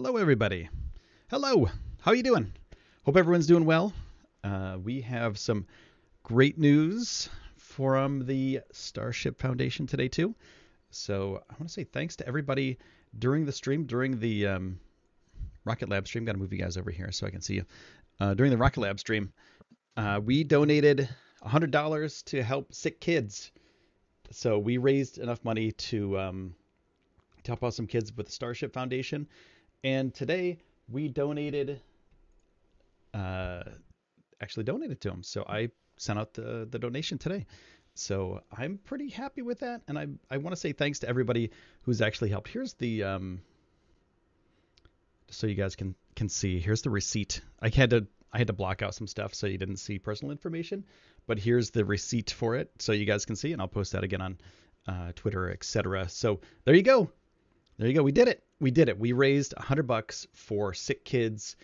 Hello, everybody. Hello. How are you doing? Hope everyone's doing well. Uh, we have some great news from the Starship Foundation today too. So I want to say thanks to everybody during the stream, during the um, Rocket Lab stream. Got to move you guys over here so I can see you. Uh, during the Rocket Lab stream, uh, we donated $100 to help sick kids. So we raised enough money to um, to help out some kids with the Starship Foundation. And today we donated, uh, actually donated to them. So I sent out the, the donation today. So I'm pretty happy with that. And I, I want to say thanks to everybody who's actually helped. Here's the, um, so you guys can, can see, here's the receipt. I had to, I had to block out some stuff so you didn't see personal information, but here's the receipt for it so you guys can see, and I'll post that again on uh, Twitter, etc. So there you go. There you go. We did it. We did it. We raised a 100 bucks for sick kids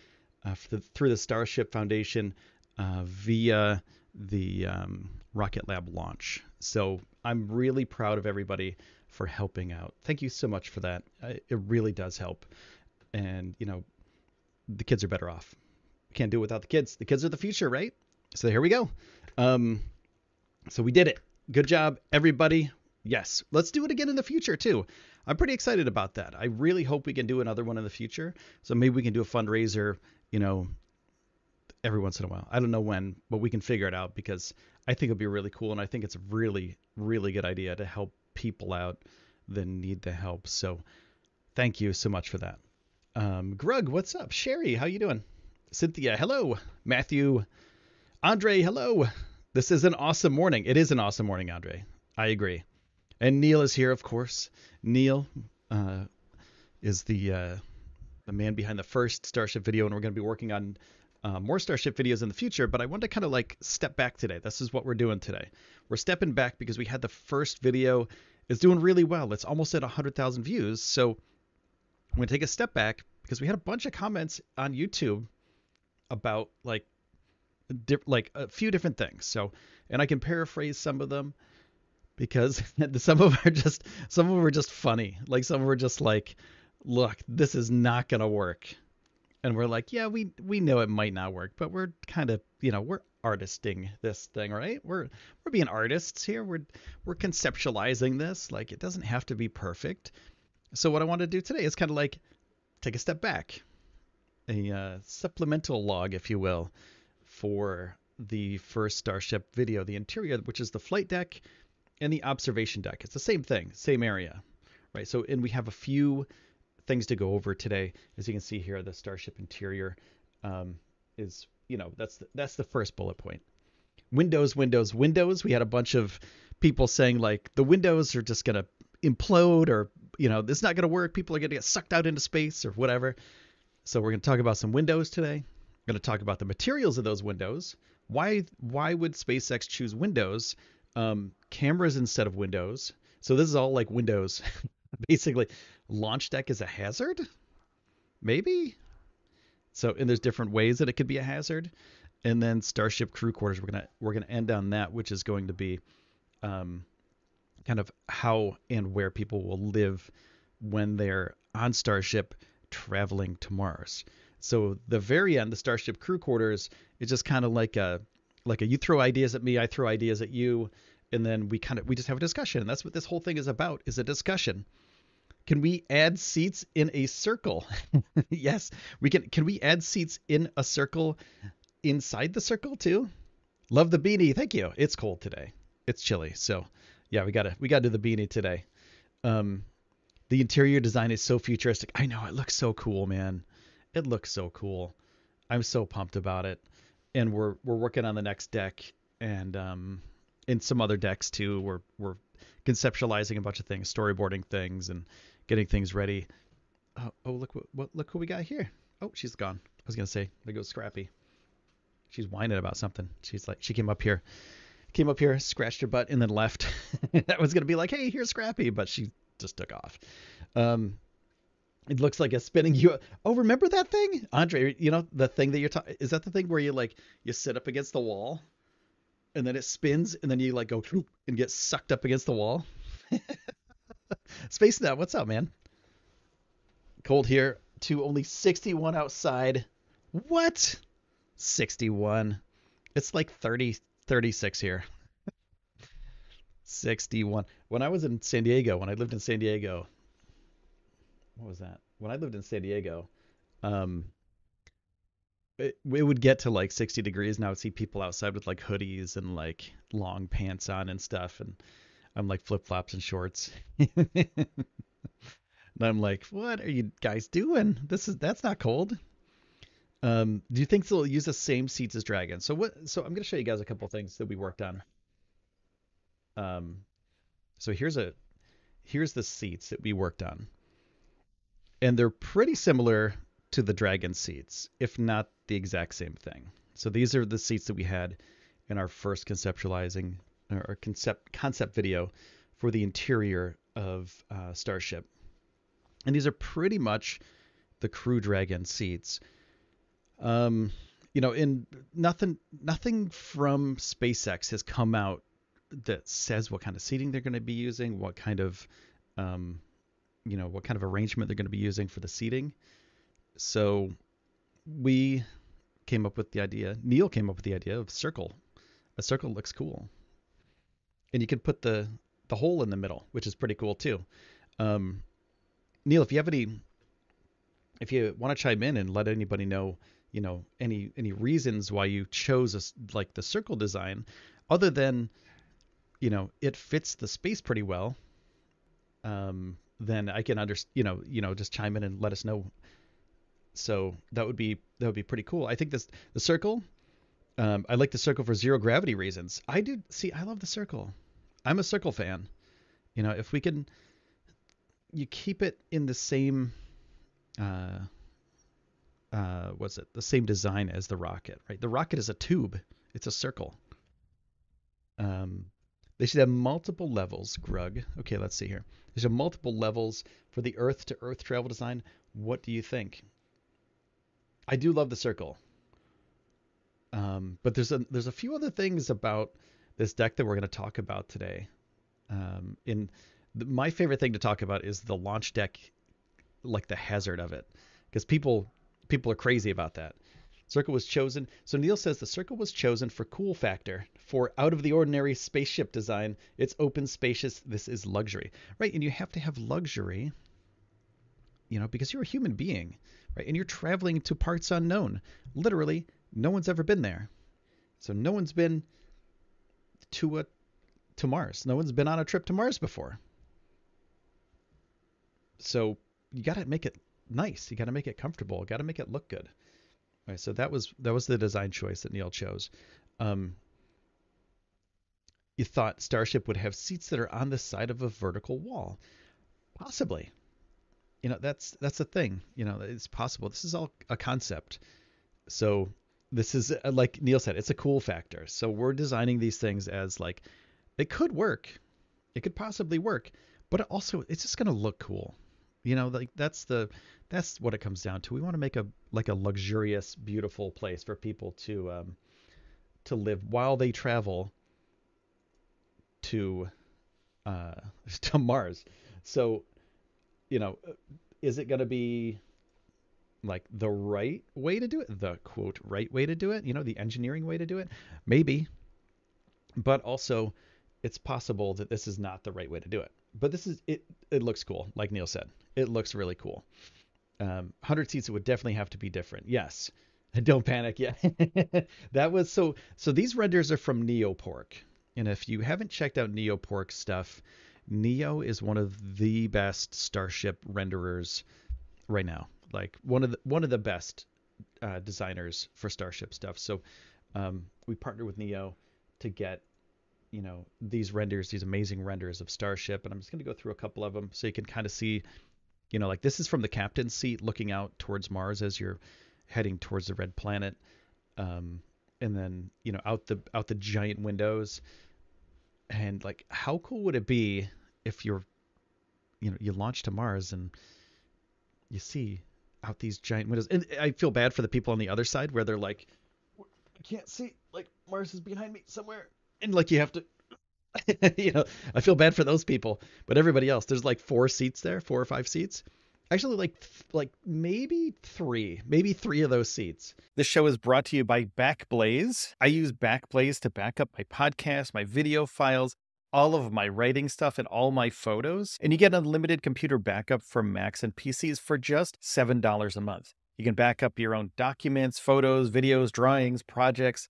uh, the, through the Starship Foundation uh, via the um, Rocket Lab launch. So I'm really proud of everybody for helping out. Thank you so much for that. It really does help. And, you know, the kids are better off. We can't do it without the kids. The kids are the future, right? So here we go. Um, so we did it. Good job, everybody. Yes, let's do it again in the future too. I'm pretty excited about that. I really hope we can do another one in the future. So maybe we can do a fundraiser, you know, every once in a while. I don't know when, but we can figure it out because I think it'll be really cool and I think it's a really really good idea to help people out that need the help. So thank you so much for that. Um, Grug, what's up? Sherry, how you doing? Cynthia, hello. Matthew, Andre, hello. This is an awesome morning. It is an awesome morning, Andre. I agree. And Neil is here, of course. Neil uh, is the uh, the man behind the first Starship video, and we're going to be working on uh, more Starship videos in the future. But I want to kind of like step back today. This is what we're doing today. We're stepping back because we had the first video is doing really well. It's almost at 100,000 views. So I'm going to take a step back because we had a bunch of comments on YouTube about like like a few different things. So, and I can paraphrase some of them because some of them are just some of them are just funny. Like some of them are just like, look, this is not gonna work. And we're like, yeah, we we know it might not work, but we're kind of, you know, we're artisting this thing, right? We're we're being artists here. We're we're conceptualizing this. Like it doesn't have to be perfect. So what I want to do today is kind of like take a step back, a uh, supplemental log, if you will, for the first Starship video, the interior, which is the flight deck, and the observation deck. It's the same thing, same area, right? So, and we have a few things to go over today. As you can see here, the Starship interior um, is, you know, that's the, that's the first bullet point. Windows, Windows, Windows. We had a bunch of people saying like the windows are just gonna implode or you know it's not gonna work. People are gonna get sucked out into space or whatever. So we're gonna talk about some windows today. We're gonna talk about the materials of those windows. Why why would SpaceX choose Windows? Um, cameras instead of windows. So this is all like Windows. Basically, launch deck is a hazard? Maybe? So and there's different ways that it could be a hazard. And then Starship crew quarters, we're gonna we're gonna end on that, which is going to be um, kind of how and where people will live when they're on Starship traveling to Mars. So the very end, the Starship crew quarters, is just kind of like a like a you throw ideas at me, I throw ideas at you, and then we kind of we just have a discussion. And that's what this whole thing is about is a discussion. Can we add seats in a circle? yes, we can. Can we add seats in a circle inside the circle too? Love the beanie. Thank you. It's cold today. It's chilly. So yeah, we gotta we gotta do the beanie today. Um, the interior design is so futuristic. I know it looks so cool, man. It looks so cool. I'm so pumped about it and we're we're working on the next deck and um in some other decks too. We're we're conceptualizing a bunch of things, storyboarding things, and getting things ready. Oh, oh look what, look who we got here. Oh, she's gone. I was gonna say there goes Scrappy. She's whining about something. She's like she came up here, came up here, scratched her butt, and then left. that was gonna be like, hey, here's Scrappy, but she just took off. Um, it looks like a spinning you. Oh, remember that thing, Andre? You know the thing that you're talking. Is that the thing where you like you sit up against the wall, and then it spins, and then you like go and get sucked up against the wall? Space Net, what's up, man? Cold here. To only 61 outside. What? 61. It's like 30, 36 here. 61. When I was in San Diego, when I lived in San Diego, what was that? When I lived in San Diego, um, it, it would get to like 60 degrees, and I would see people outside with like hoodies and like long pants on and stuff, and I'm like flip flops and shorts. and I'm like, what are you guys doing? This is that's not cold. Um, do you think they'll use the same seats as Dragon? So what? So I'm gonna show you guys a couple things that we worked on. Um, so here's a here's the seats that we worked on, and they're pretty similar to the Dragon seats, if not the exact same thing. So these are the seats that we had in our first conceptualizing or concept concept video for the interior of uh, Starship, and these are pretty much the Crew Dragon seats. Um, you know, in nothing nothing from SpaceX has come out that says what kind of seating they're going to be using, what kind of um, you know, what kind of arrangement they're going to be using for the seating. So we came up with the idea. Neil came up with the idea of circle. A circle looks cool, and you can put the the hole in the middle, which is pretty cool too. Um, Neil, if you have any, if you want to chime in and let anybody know you know any any reasons why you chose a, like the circle design other than you know it fits the space pretty well um, then I can understand you know you know just chime in and let us know so that would be that would be pretty cool I think this the circle um, I like the circle for zero gravity reasons I do see I love the circle I'm a circle fan you know if we can you keep it in the same uh, uh, what's it? The same design as the rocket, right? The rocket is a tube. It's a circle. Um, they should have multiple levels, Grug. Okay, let's see here. There's have multiple levels for the Earth to Earth travel design. What do you think? I do love the circle. Um, but there's a there's a few other things about this deck that we're going to talk about today. Um, in the, my favorite thing to talk about is the launch deck, like the hazard of it, because people people are crazy about that. Circle was chosen. So Neil says the circle was chosen for cool factor, for out of the ordinary spaceship design. It's open, spacious. This is luxury, right? And you have to have luxury, you know, because you're a human being, right? And you're traveling to parts unknown. Literally, no one's ever been there. So no one's been to a to Mars. No one's been on a trip to Mars before. So you got to make it nice. You got to make it comfortable. Got to make it look good. So that was that was the design choice that Neil chose. Um, you thought Starship would have seats that are on the side of a vertical wall, possibly. You know, that's that's a thing. You know, it's possible. This is all a concept. So this is uh, like Neil said, it's a cool factor. So we're designing these things as like it could work, it could possibly work, but also it's just going to look cool. You know, like that's the that's what it comes down to. We want to make a like a luxurious, beautiful place for people to um, to live while they travel to uh, to Mars. So, you know, is it going to be like the right way to do it? The quote right way to do it? You know, the engineering way to do it? Maybe. But also, it's possible that this is not the right way to do it. But this is it. It looks cool, like Neil said it looks really cool. Um, 100 seats, it would definitely have to be different. Yes. Don't panic yet. that was so. So these renders are from Neopork, and if you haven't checked out Neopork stuff, Neo is one of the best Starship renderers right now. Like one of the one of the best uh, designers for Starship stuff. So um, we partnered with Neo to get you know these renders, these amazing renders of Starship, and I'm just going to go through a couple of them so you can kind of see You know, like this is from the captain's seat looking out towards Mars as you're heading towards the red planet. Um, and then, you know, out the out the giant windows. And like how cool would it be if you're you know, you launch to Mars and you see out these giant windows. And I feel bad for the people on the other side where they're like I can't see like Mars is behind me somewhere. And like you have to you know, I feel bad for those people, but everybody else, there's like four seats there, four or five seats. Actually, like like maybe three, maybe three of those seats. This show is brought to you by Backblaze. I use Backblaze to back up my podcast, my video files, all of my writing stuff, and all my photos. And you get unlimited computer backup for Macs and PCs for just seven dollars a month. You can back up your own documents, photos, videos, drawings, projects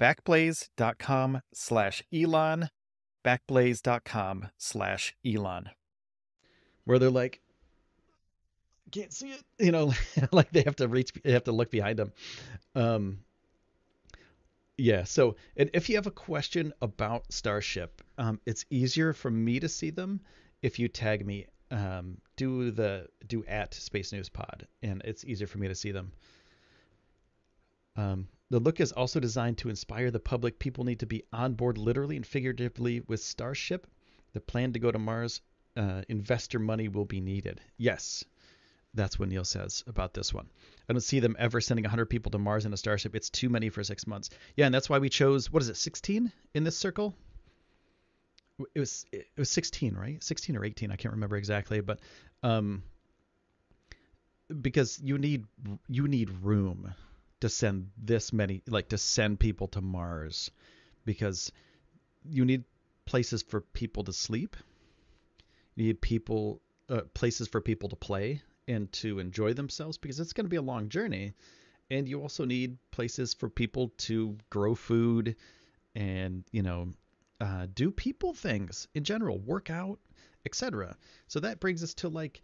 backblaze.com slash Elon, backblaze.com slash Elon. Where they're like, can't see it, you know, like they have to reach, they have to look behind them. Um, yeah. So, and if you have a question about Starship, um, it's easier for me to see them if you tag me. Um, do the do at Space News Pod, and it's easier for me to see them. Um, the look is also designed to inspire the public. People need to be on board literally and figuratively with Starship. The plan to go to Mars, uh, investor money will be needed. Yes, that's what Neil says about this one. I don't see them ever sending 100 people to Mars in a Starship. It's too many for six months. Yeah, and that's why we chose, what is it, 16 in this circle? It was it was 16, right? 16 or 18, I can't remember exactly, but um, because you need you need room to send this many like to send people to Mars because you need places for people to sleep. You need people uh, places for people to play and to enjoy themselves because it's going to be a long journey. And you also need places for people to grow food and, you know, uh, do people things in general, work out, etc. So that brings us to like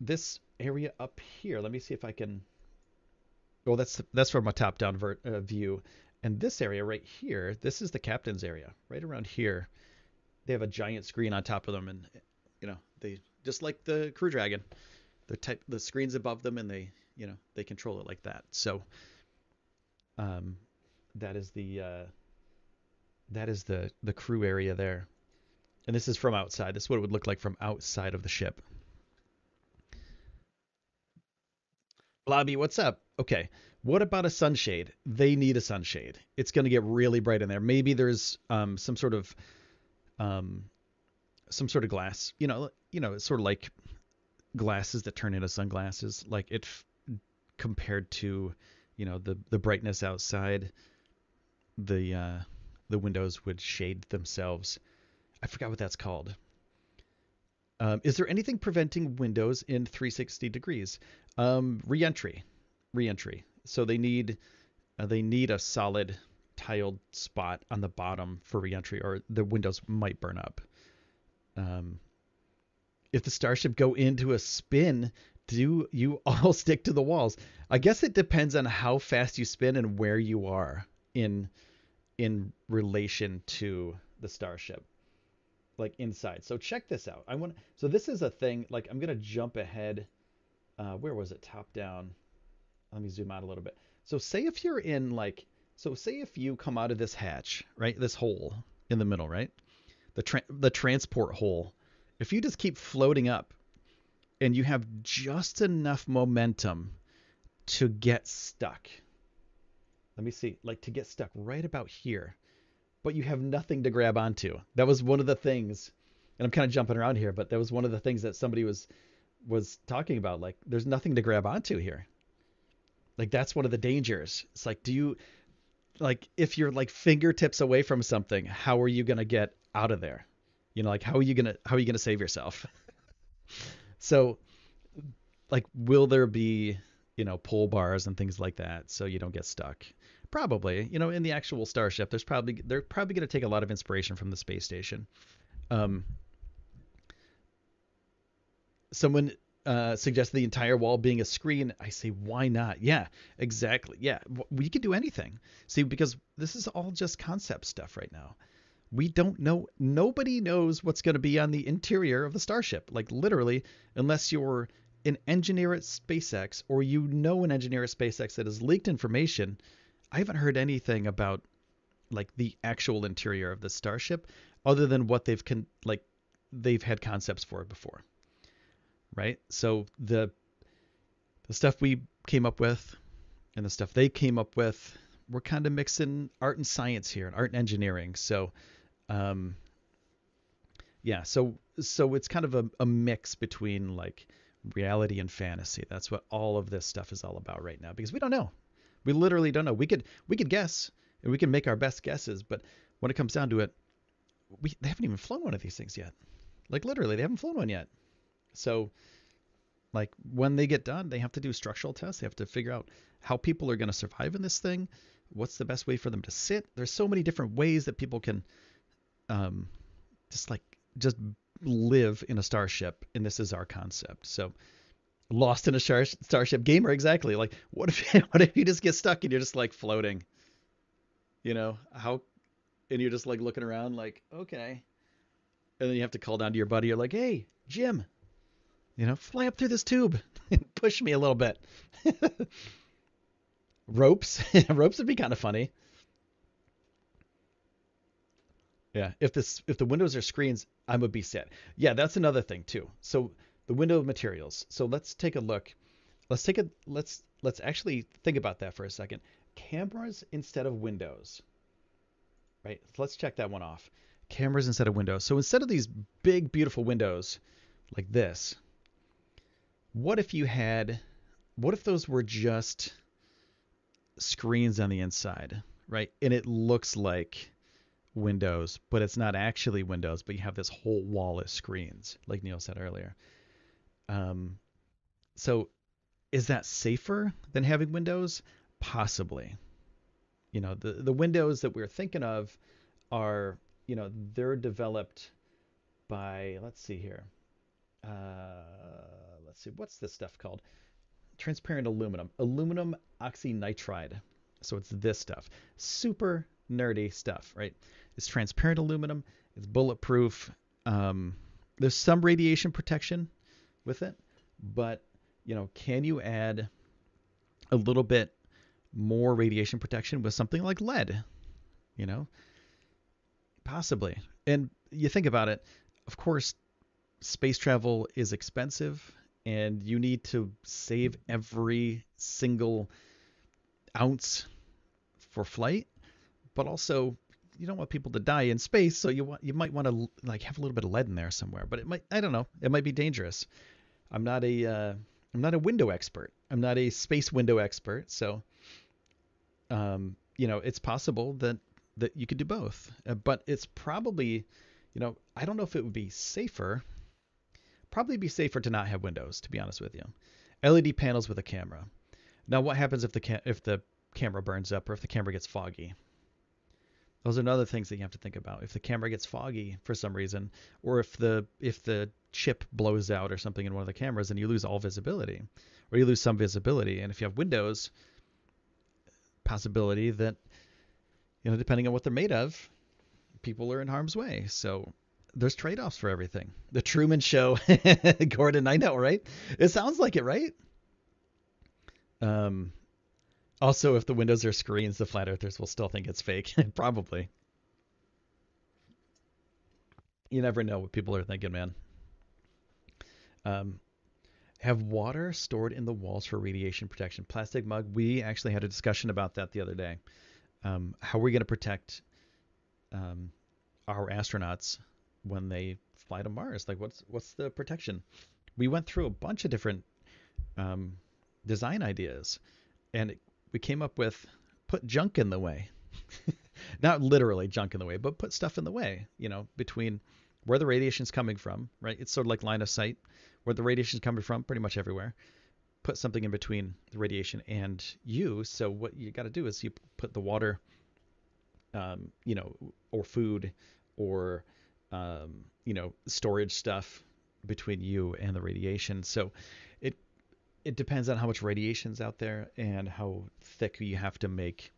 this area up here. Let me see if I can well, that's that's from a top-down ver- uh, view. And this area right here, this is the captain's area. Right around here, they have a giant screen on top of them, and you know they just like the Crew Dragon, the type the screens above them, and they you know they control it like that. So, um, that is the uh, that is the the crew area there, and this is from outside. This is what it would look like from outside of the ship. Blobby, what's up? Okay, what about a sunshade? They need a sunshade. It's going to get really bright in there. Maybe there's um, some sort of um, some sort of glass. You know, you know, sort of like glasses that turn into sunglasses. Like it f- compared to, you know, the the brightness outside, the uh, the windows would shade themselves. I forgot what that's called. Um, is there anything preventing Windows in 360 degrees? Um, reentry, reentry. So they need uh, they need a solid tiled spot on the bottom for reentry, or the windows might burn up. Um, if the starship go into a spin, do you all stick to the walls? I guess it depends on how fast you spin and where you are in in relation to the starship like inside. So check this out. I want so this is a thing like I'm gonna jump ahead. Uh, where was it? Top down. Let me zoom out a little bit. So say if you're in like so say if you come out of this hatch, right? This hole in the middle, right? The tra- the transport hole. If you just keep floating up and you have just enough momentum to get stuck. Let me see, like to get stuck right about here but you have nothing to grab onto. That was one of the things, and I'm kind of jumping around here, but that was one of the things that somebody was was talking about. Like, there's nothing to grab onto here. Like that's one of the dangers. It's like, do you like if you're like fingertips away from something, how are you gonna get out of there? You know, like how are you gonna how are you gonna save yourself? so, like, will there be you know pull bars and things like that so you don't get stuck? Probably, you know, in the actual starship, there's probably they're probably going to take a lot of inspiration from the space station. Um, someone uh, suggests the entire wall being a screen. I say, why not? Yeah, exactly. Yeah, we could do anything. See, because this is all just concept stuff right now. We don't know. Nobody knows what's going to be on the interior of the starship. Like literally, unless you're an engineer at SpaceX or you know an engineer at SpaceX that has leaked information I haven't heard anything about like the actual interior of the starship other than what they've con- like they've had concepts for it before. Right? So the the stuff we came up with and the stuff they came up with, we're kind of mixing art and science here, and art and engineering. So um yeah, so so it's kind of a, a mix between like reality and fantasy. That's what all of this stuff is all about right now because we don't know. We literally don't know. We could we could guess and we can make our best guesses, but when it comes down to it, we they haven't even flown one of these things yet. Like literally, they haven't flown one yet. So like when they get done, they have to do structural tests. They have to figure out how people are going to survive in this thing. What's the best way for them to sit? There's so many different ways that people can um just like just live in a starship and this is our concept. So lost in a star- starship gamer exactly. Like what if what if you just get stuck and you're just like floating? You know how and you're just like looking around like okay. And then you have to call down to your buddy you're like hey jim you know fly up through this tube and push me a little bit. Ropes ropes would be kind of funny. Yeah if this if the windows are screens i would be set. Yeah that's another thing too. So the window of materials. So let's take a look. Let's take a let's let's actually think about that for a second. Cameras instead of windows. Right? Let's check that one off. Cameras instead of windows. So instead of these big beautiful windows like this, what if you had what if those were just screens on the inside, right? And it looks like windows, but it's not actually windows, but you have this whole wall of screens, like Neil said earlier. Um, so is that safer than having Windows? Possibly. You know, the, the Windows that we're thinking of are, you know, they're developed by, let's see here. Uh, let's see, what's this stuff called? Transparent aluminum, aluminum oxynitride. So it's this stuff. Super nerdy stuff, right? It's transparent aluminum. It's bulletproof. Um, there's some radiation protection with it, but you know, can you add a little bit more radiation protection with something like lead? You know, possibly. And you think about it, of course, space travel is expensive and you need to save every single ounce for flight, but also you don't want people to die in space, so you want you might want to like have a little bit of lead in there somewhere. But it might I don't know, it might be dangerous. I'm not a uh, I'm not a window expert. I'm not a space window expert. So, um, you know, it's possible that that you could do both, uh, but it's probably, you know, I don't know if it would be safer. probably be safer to not have windows, to be honest with you. LED panels with a camera. Now, what happens if the ca- if the camera burns up or if the camera gets foggy? Those are another things that you have to think about. If the camera gets foggy for some reason, or if the if the chip blows out or something in one of the cameras and you lose all visibility, or you lose some visibility, and if you have windows, possibility that you know depending on what they're made of, people are in harm's way. So there's trade-offs for everything. The Truman Show, Gordon, I know, right? It sounds like it, right? Um, also, if the windows are screens, the flat earthers will still think it's fake. Probably. You never know what people are thinking, man. Um, have water stored in the walls for radiation protection. Plastic mug. We actually had a discussion about that the other day. Um, how are we going to protect um, our astronauts when they fly to Mars? Like, what's what's the protection? We went through a bunch of different um, design ideas, and it we came up with put junk in the way. Not literally junk in the way, but put stuff in the way, you know, between where the radiation's coming from, right? It's sort of like line of sight, where the radiation's coming from pretty much everywhere. Put something in between the radiation and you. So what you got to do is you put the water, um, you know, or food or, um, you know, storage stuff between you and the radiation. So it depends on how much radiation's out there and how thick you have to make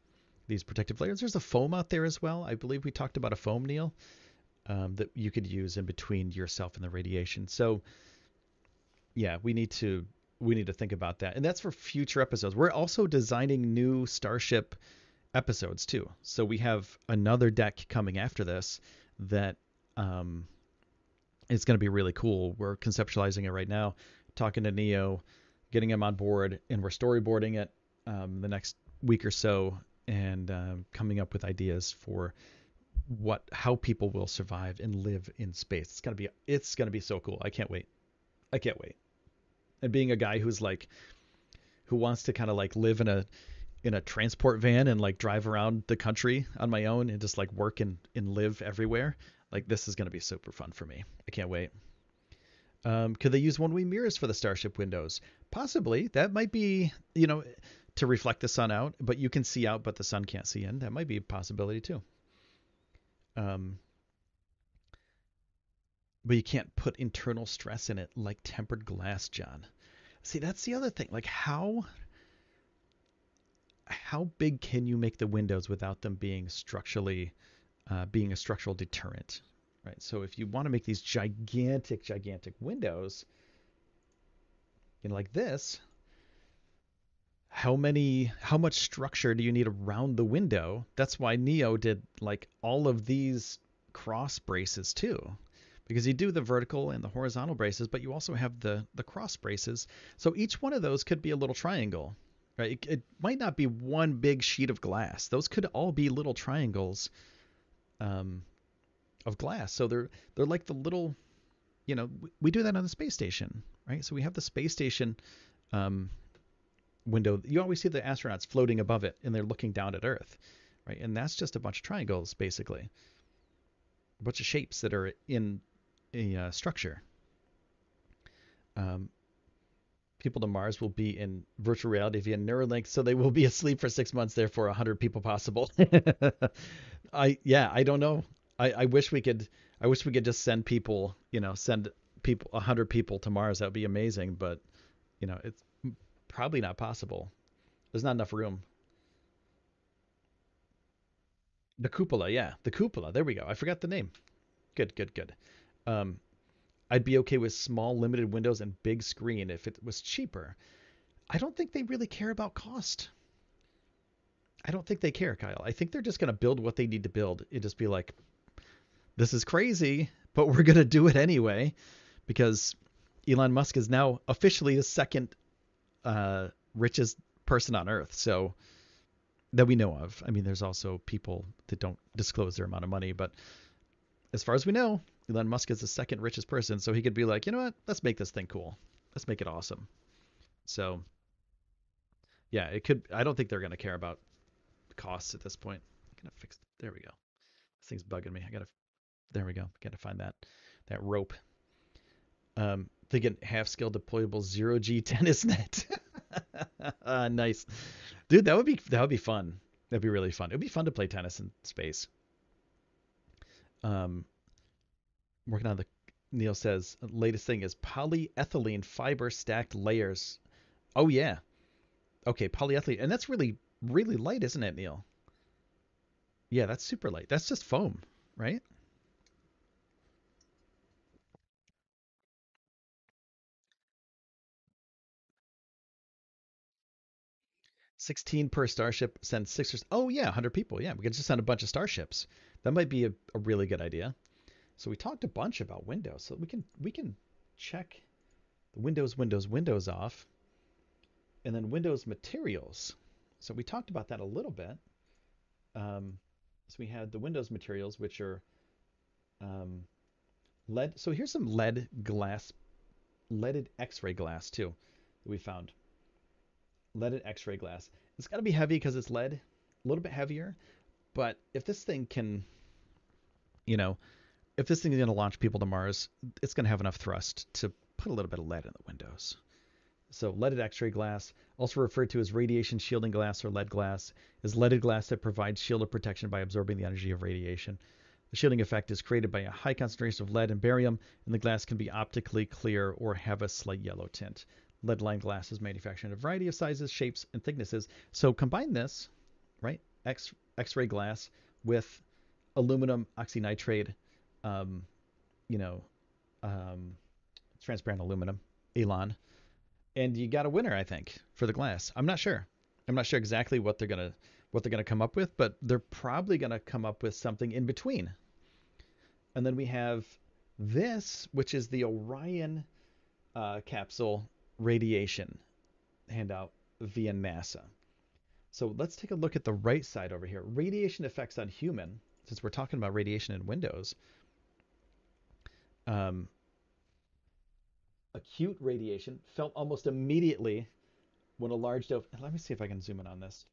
these protective layers. There's a foam out there as well. I believe we talked about a foam, Neil, um, that you could use in between yourself and the radiation. So, yeah, we need to we need to think about that, and that's for future episodes. We're also designing new Starship episodes too. So we have another deck coming after this that um, is going to be really cool. We're conceptualizing it right now, talking to Neo getting him on board, and we're storyboarding it um, the next week or so, and uh, coming up with ideas for what how people will survive and live in space. It's gonna be it's gonna be so cool. I can't wait. I can't wait. And being a guy who's like who wants to kind of like live in a in a transport van and like drive around the country on my own and just like work and, and live everywhere. Like this is gonna be super fun for me. I can't wait. Um, could they use one-way mirrors for the Starship windows? Possibly. That might be, you know, to reflect the sun out, but you can see out, but the sun can't see in. That might be a possibility too. Um, but you can't put internal stress in it like tempered glass, John. See, that's the other thing. Like how how big can you make the windows without them being structurally uh, being a structural deterrent? right? So if you want to make these gigantic, gigantic windows, you know, like this, how many, how much structure do you need around the window? That's why Neo did like all of these cross braces too, because you do the vertical and the horizontal braces, but you also have the the cross braces. So each one of those could be a little triangle, right? It, it might not be one big sheet of glass. Those could all be little triangles. Um, of glass. So they're they're like the little, you know, we do that on the space station, right? So we have the space station um, window. You always see the astronauts floating above it, and they're looking down at Earth, right? And that's just a bunch of triangles, basically, a bunch of shapes that are in a uh, structure. Um, people to Mars will be in virtual reality via Neuralink, so they will be asleep for six months. Therefore, 100 people possible. I yeah, I don't know. I, I wish we could I wish we could just send people, you know, send people a hundred people to Mars. That would be amazing, but you know, it's probably not possible. There's not enough room. The cupola, yeah, the cupola. There we go. I forgot the name. Good, good, good. Um, I'd be okay with small, limited windows and big screen if it was cheaper. I don't think they really care about cost. I don't think they care, Kyle. I think they're just going to build what they need to build. It just be like, this is crazy, but we're going to do it anyway because Elon Musk is now officially the second uh, richest person on earth. So that we know of. I mean, there's also people that don't disclose their amount of money, but as far as we know, Elon Musk is the second richest person. So he could be like, you know what? Let's make this thing cool. Let's make it awesome. So yeah, it could. I don't think they're going to care about costs at this point. I'm gonna fix. There we go. This thing's bugging me. I gotta there we go. Got to find that that rope. Um, Thinking half scale deployable zero G tennis net. uh, nice, dude. That would be that would be fun. That'd be really fun. It'd be fun to play tennis in space. Um, working on the Neil says latest thing is polyethylene fiber stacked layers. Oh yeah. Okay, polyethylene, and that's really really light, isn't it, Neil? Yeah, that's super light. That's just foam, right? 16 per starship, send six or oh yeah, 100 people. Yeah, we could just send a bunch of starships. That might be a, a really good idea. So we talked a bunch about Windows. So we can we can check the Windows, Windows, Windows off, and then Windows materials. So we talked about that a little bit. Um, so we had the Windows materials, which are um, lead. So here's some lead glass, leaded X-ray glass too that we found leaded X-ray glass. It's got to be heavy because it's lead, a little bit heavier. But if this thing can, you know, if this thing is going to launch people to Mars, it's going to have enough thrust to put a little bit of lead in the windows. So leaded X-ray glass, also referred to as radiation shielding glass or lead glass, is leaded glass that provides shielded protection by absorbing the energy of radiation. The shielding effect is created by a high concentration of lead and barium, and the glass can be optically clear or have a slight yellow tint. Lead line glass is manufactured in a variety of sizes, shapes, and thicknesses. So combine this, right, X X-ray glass with aluminum oxynitride, um, you know, um, transparent aluminum, Elon, and you got a winner, I think, for the glass. I'm not sure. I'm not sure exactly what they're gonna what they're gonna come up with, but they're probably gonna come up with something in between. And then we have this, which is the Orion uh, capsule radiation handout via NASA. So let's take a look at the right side over here. Radiation effects on human, since we're talking about radiation in Windows. Um, acute radiation felt almost immediately when a large dose. Let me see if I can zoom in on this.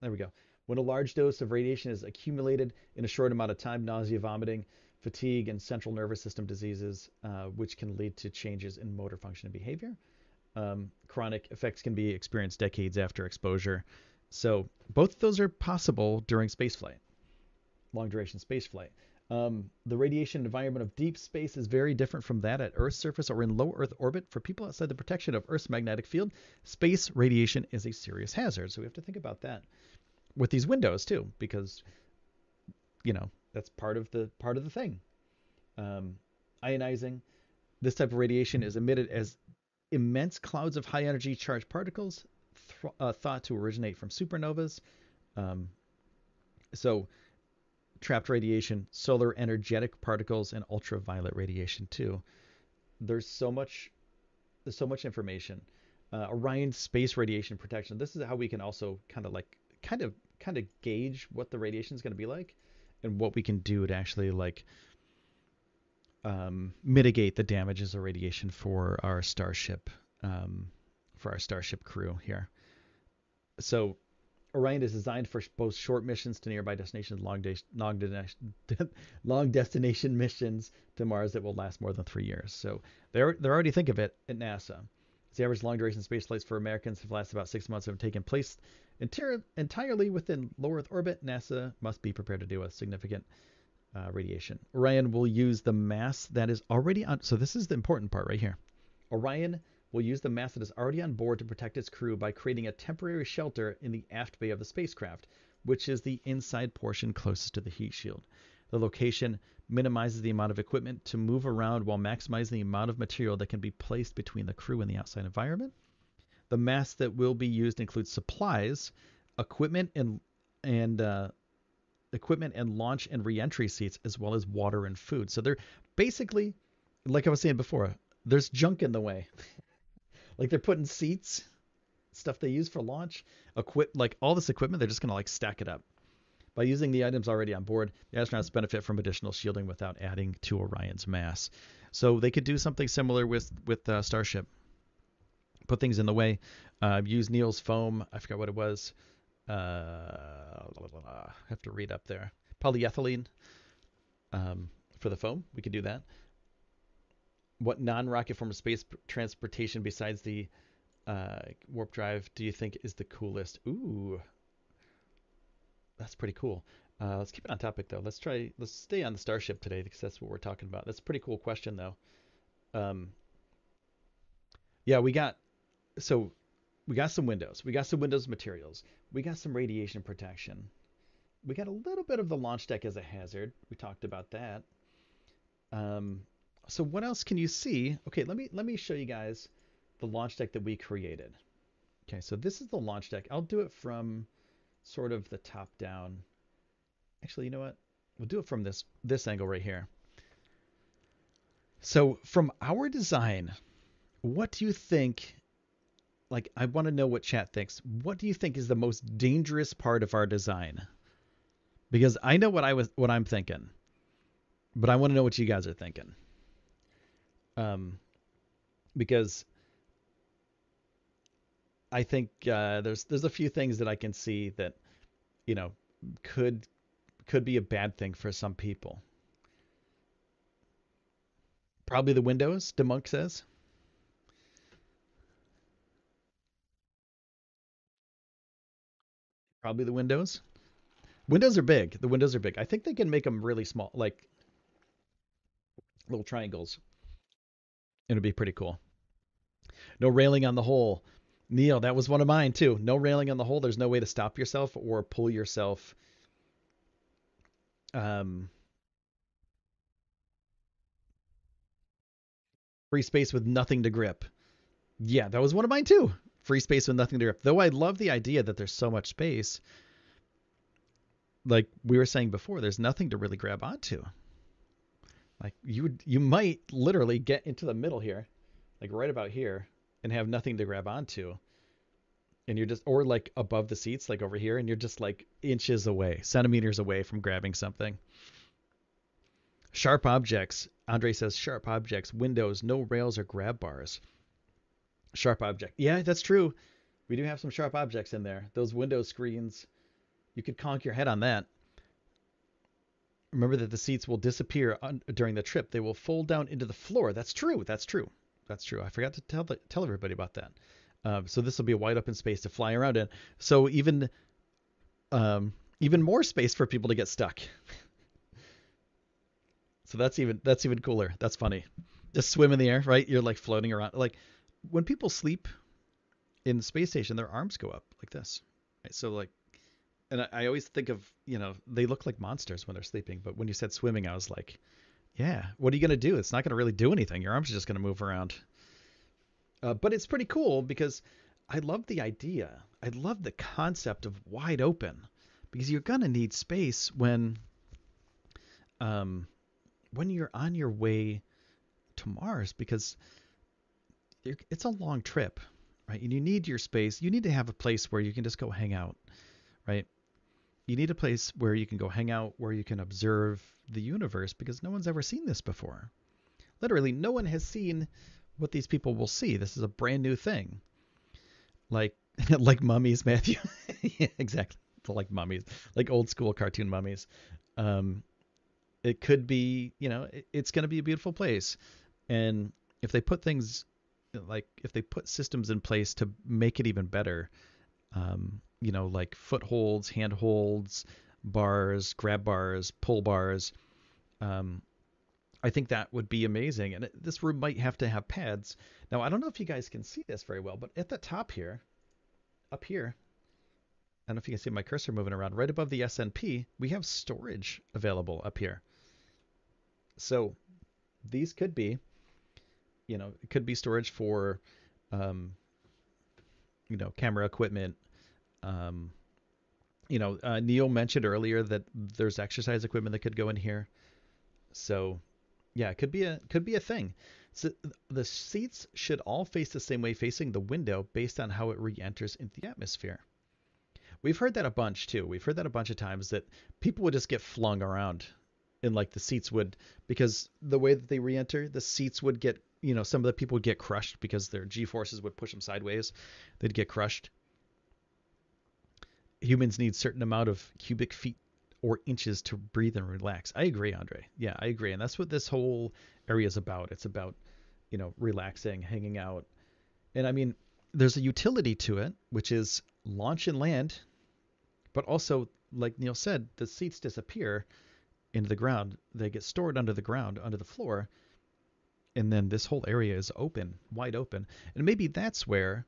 There we go. When a large dose of radiation is accumulated in a short amount of time, nausea, vomiting, fatigue, and central nervous system diseases, uh, which can lead to changes in motor function and behavior. Um, chronic effects can be experienced decades after exposure. So both of those are possible during spaceflight, long duration spaceflight. Um, the radiation environment of deep space is very different from that at Earth's surface or in low Earth orbit. For people outside the protection of Earth's magnetic field, space radiation is a serious hazard. So we have to think about that with these windows too, because you know that's part of the part of the thing. Um, ionizing, this type of radiation is emitted as immense clouds of high energy charged particles th- uh, thought to originate from supernovas. Um, so, trapped radiation, solar energetic particles, and ultraviolet radiation too. There's so much, there's so much information. Uh, Orion space radiation protection. This is how we can also kind of like, kind of, kind of gauge what the radiation is going to be like, and what we can do to actually like um, mitigate the damages of radiation for our starship um, for our starship crew here. So Orion is designed for both short missions to nearby destinations, long, de- long, de- long destination missions to Mars that will last more than three years. So they're they're already think of it at NASA. The average long duration space flights for Americans have lasted about six months and have taken place entirely within low Earth orbit. NASA must be prepared to deal with significant uh, radiation. Orion will use the mass that is already on. So this is the important part right here. Orion will use the mass that is already on board to protect its crew by creating a temporary shelter in the aft bay of the spacecraft, which is the inside portion closest to the heat shield. The location minimizes the amount of equipment to move around while maximizing the amount of material that can be placed between the crew and the outside environment. The mass that will be used includes supplies, equipment, and and uh, equipment and launch and reentry seats, as well as water and food. So they're basically, like I was saying before, there's junk in the way. Like they're putting seats, stuff they use for launch, equip like all this equipment. They're just gonna like stack it up. By using the items already on board, the astronauts benefit from additional shielding without adding to Orion's mass. So they could do something similar with with uh, Starship. Put things in the way. Uh, use Neil's foam. I forgot what it was uh, I have to read up there. Polyethylene um, for the foam. We could do that. What non-rocket form of space transportation besides the uh, warp drive do you think is the coolest? Ooh, that's pretty cool. Uh, let's keep it on topic though. Let's try. Let's stay on the starship today because that's what we're talking about. That's a pretty cool question though. Um, yeah, we got so we got some windows. We got some windows materials. We got some radiation protection. We got a little bit of the launch deck as a hazard. We talked about that. Um, so what else can you see? Okay, let me let me show you guys the launch deck that we created. Okay, so this is the launch deck. I'll do it from sort of the top down. Actually, you know what? We'll do it from this this angle right here. So from our design, what do you think like I want to know what chat thinks. What do you think is the most dangerous part of our design? Because I know what I was what I'm thinking. But I want to know what you guys are thinking. Um because I think uh, there's there's a few things that I can see that you know could could be a bad thing for some people. Probably the windows, Demonk says. Probably the windows. Windows are big. The windows are big. I think they can make them really small, like little triangles. It'd be pretty cool. No railing on the hole. Neil, that was one of mine too. No railing on the hole. There's no way to stop yourself or pull yourself. Um, free space with nothing to grip. Yeah, that was one of mine too free space with nothing to grip. Though I love the idea that there's so much space. Like we were saying before, there's nothing to really grab onto. Like you would, you might literally get into the middle here, like right about here, and have nothing to grab onto. And you're just, or like above the seats, like over here, and you're just like inches away, centimeters away from grabbing something. Sharp objects. Andre says sharp objects, windows, no rails or grab bars. Sharp object. Yeah, that's true. We do have some sharp objects in there. Those window screens, you could conk your head on that. Remember that the seats will disappear on, during the trip. They will fold down into the floor. That's true. That's true. That's true. I forgot to tell the, tell everybody about that. Uh, so this will be a wide open space to fly around in. So even um, even more space for people to get stuck. so that's even that's even cooler. That's funny. Just swim in the air, right? You're like floating around. Like when people sleep in the space station, their arms go up like this. Right? So like, and I, I, always think of you know they look like monsters when they're sleeping, but when you said swimming, I was like, yeah, what are you gonna do? It's not gonna really do anything. Your arms are just gonna move around. Uh, but it's pretty cool because I love the idea. I love the concept of wide open because you're gonna need space when um when you're on your way to Mars because it's a long trip, right? And you need your space. You need to have a place where you can just go hang out, right? You need a place where you can go hang out, where you can observe the universe because no one's ever seen this before. Literally, no one has seen what these people will see. This is a brand new thing. Like like mummies, Matthew. yeah, exactly. Like mummies, like old school cartoon mummies. Um, it could be, you know, it, it's going to be a beautiful place. And if they put things like if they put systems in place to make it even better, um, you know, like footholds, handholds, bars, grab bars, pull bars, um, I think that would be amazing. And it, this room might have to have pads. Now, I don't know if you guys can see this very well, but at the top here, up here, I don't know if you can see my cursor moving around, right above the SNP, we have storage available up here. So these could be you know, it could be storage for, um, you know, camera equipment. Um, you know, uh, Neil mentioned earlier that there's exercise equipment that could go in here. So, yeah, it could be a could be a thing. So the seats should all face the same way, facing the window, based on how it re-enters into the atmosphere. We've heard that a bunch too. We've heard that a bunch of times that people would just get flung around, and like the seats would because the way that they re-enter, the seats would get you know, some of the people would get crushed because their G forces would push them sideways. They'd get crushed. Humans need certain amount of cubic feet or inches to breathe and relax. I agree, Andre. Yeah, I agree, and that's what this whole area is about. It's about you know, relaxing, hanging out. And I mean, there's a utility to it, which is launch and land, but also, like Neil said, the seats disappear into the ground. They get stored under the ground, under the floor, and then this whole area is open, wide open. And maybe that's where,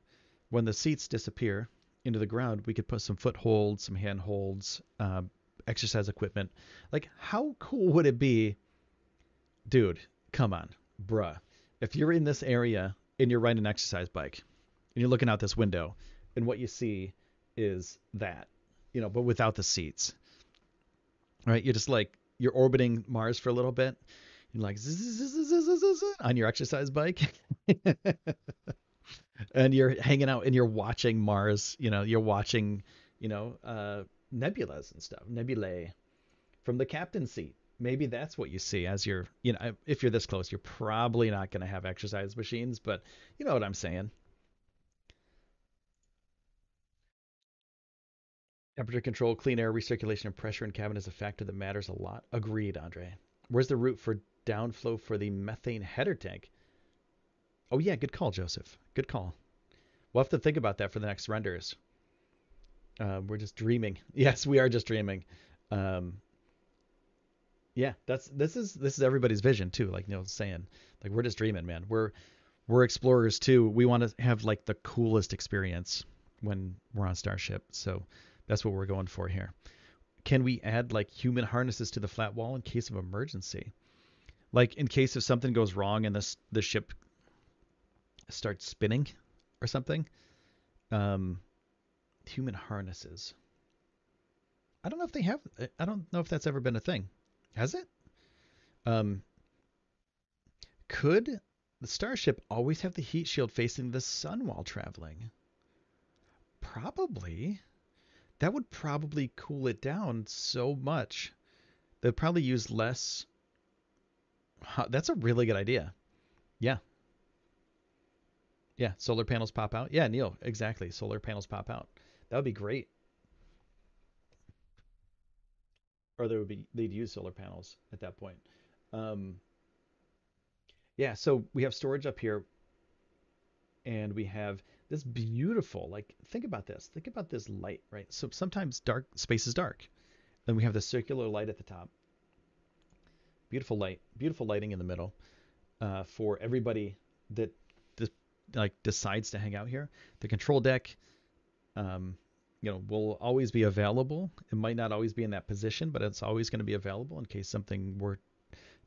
when the seats disappear into the ground, we could put some footholds, some handholds, uh, exercise equipment. Like, how cool would it be, dude? Come on, bruh. If you're in this area and you're riding an exercise bike, and you're looking out this window, and what you see is that, you know, but without the seats. Right? You're just like you're orbiting Mars for a little bit. You're like on your exercise bike. and you're hanging out and you're watching Mars, you know, you're watching, you know, uh, nebulas and stuff, nebulae from the captain's seat. Maybe that's what you see as you're, you know, if you're this close, you're probably not going to have exercise machines, but you know what I'm saying. Temperature control, clean air, recirculation, and pressure in cabin is a factor that matters a lot. Agreed, Andre. Where's the route for downflow for the methane header tank? Oh yeah, good call, Joseph. Good call. We'll have to think about that for the next renders. Uh, we're just dreaming. Yes, we are just dreaming. Um, yeah, that's this is this is everybody's vision too. Like Neil's saying, like we're just dreaming, man. We're we're explorers too. We want to have like the coolest experience when we're on Starship. So that's what we're going for here. Can we add like human harnesses to the flat wall in case of emergency? Like in case if something goes wrong and this the ship starts spinning or something. Um, human harnesses. I don't know if they have. I don't know if that's ever been a thing. Has it? Um, could the starship always have the heat shield facing the sun while traveling? Probably that would probably cool it down so much. They'd probably use less. That's a really good idea. Yeah. Yeah, solar panels pop out. Yeah, Neil, exactly. Solar panels pop out. That would be great. Or there would be they'd use solar panels at that point. Um, yeah, so we have storage up here, and we have this beautiful like think about this think about this light right so sometimes dark space is dark then we have the circular light at the top beautiful light beautiful lighting in the middle uh, for everybody that like decides to hang out here. The control deck um, you know will always be available. It might not always be in that position but it's always going to be available in case something were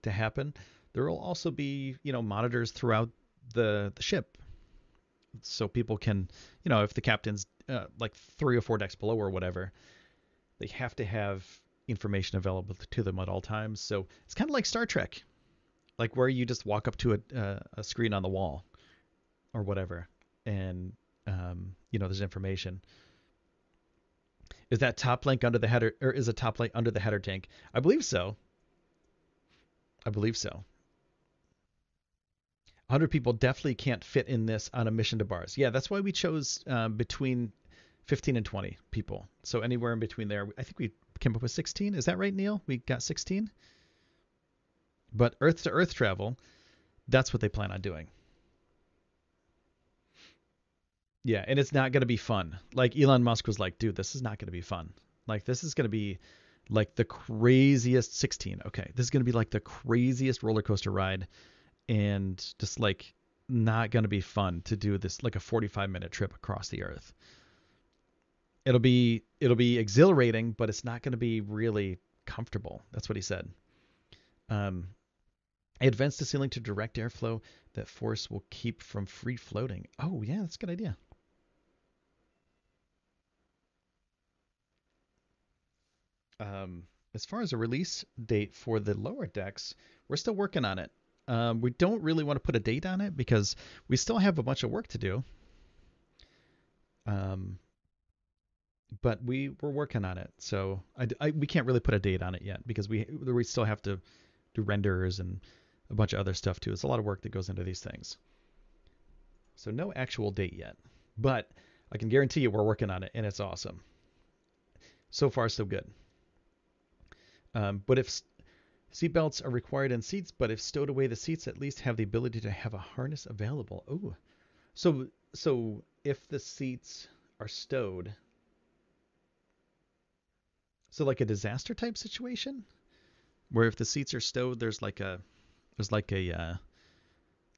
to happen. There will also be you know monitors throughout the the ship. So people can, you know, if the captain's uh, like three or four decks below or whatever, they have to have information available to them at all times. So it's kind of like Star Trek, like where you just walk up to a, uh, a screen on the wall or whatever, and um, you know there's information. Is that top link under the header, or is a top link under the header tank? I believe so. I believe so. 100 people definitely can't fit in this on a mission to Mars. Yeah, that's why we chose um, between 15 and 20 people. So anywhere in between there. I think we came up with 16. Is that right, Neil? We got 16? But Earth to Earth travel, that's what they plan on doing. Yeah, and it's not going to be fun. Like Elon Musk was like, dude, this is not going to be fun. Like this is going to be like the craziest 16. Okay, this is going to be like the craziest roller coaster ride and just like not going to be fun to do this like a 45 minute trip across the earth. It'll be it'll be exhilarating, but it's not going to be really comfortable. That's what he said. Um, advance the ceiling to direct airflow that force will keep from free floating. Oh yeah, that's a good idea. Um, as far as a release date for the lower decks, we're still working on it. Um, we don't really want to put a date on it because we still have a bunch of work to do. Um, but we we're working on it, so I, I, we can't really put a date on it yet because we we still have to do renders and a bunch of other stuff too. It's a lot of work that goes into these things. So no actual date yet, but I can guarantee you we're working on it and it's awesome. So far so good. Um, but if Seatbelts are required in seats, but if stowed away, the seats at least have the ability to have a harness available. Oh, so so if the seats are stowed, so like a disaster type situation, where if the seats are stowed, there's like a there's like a uh,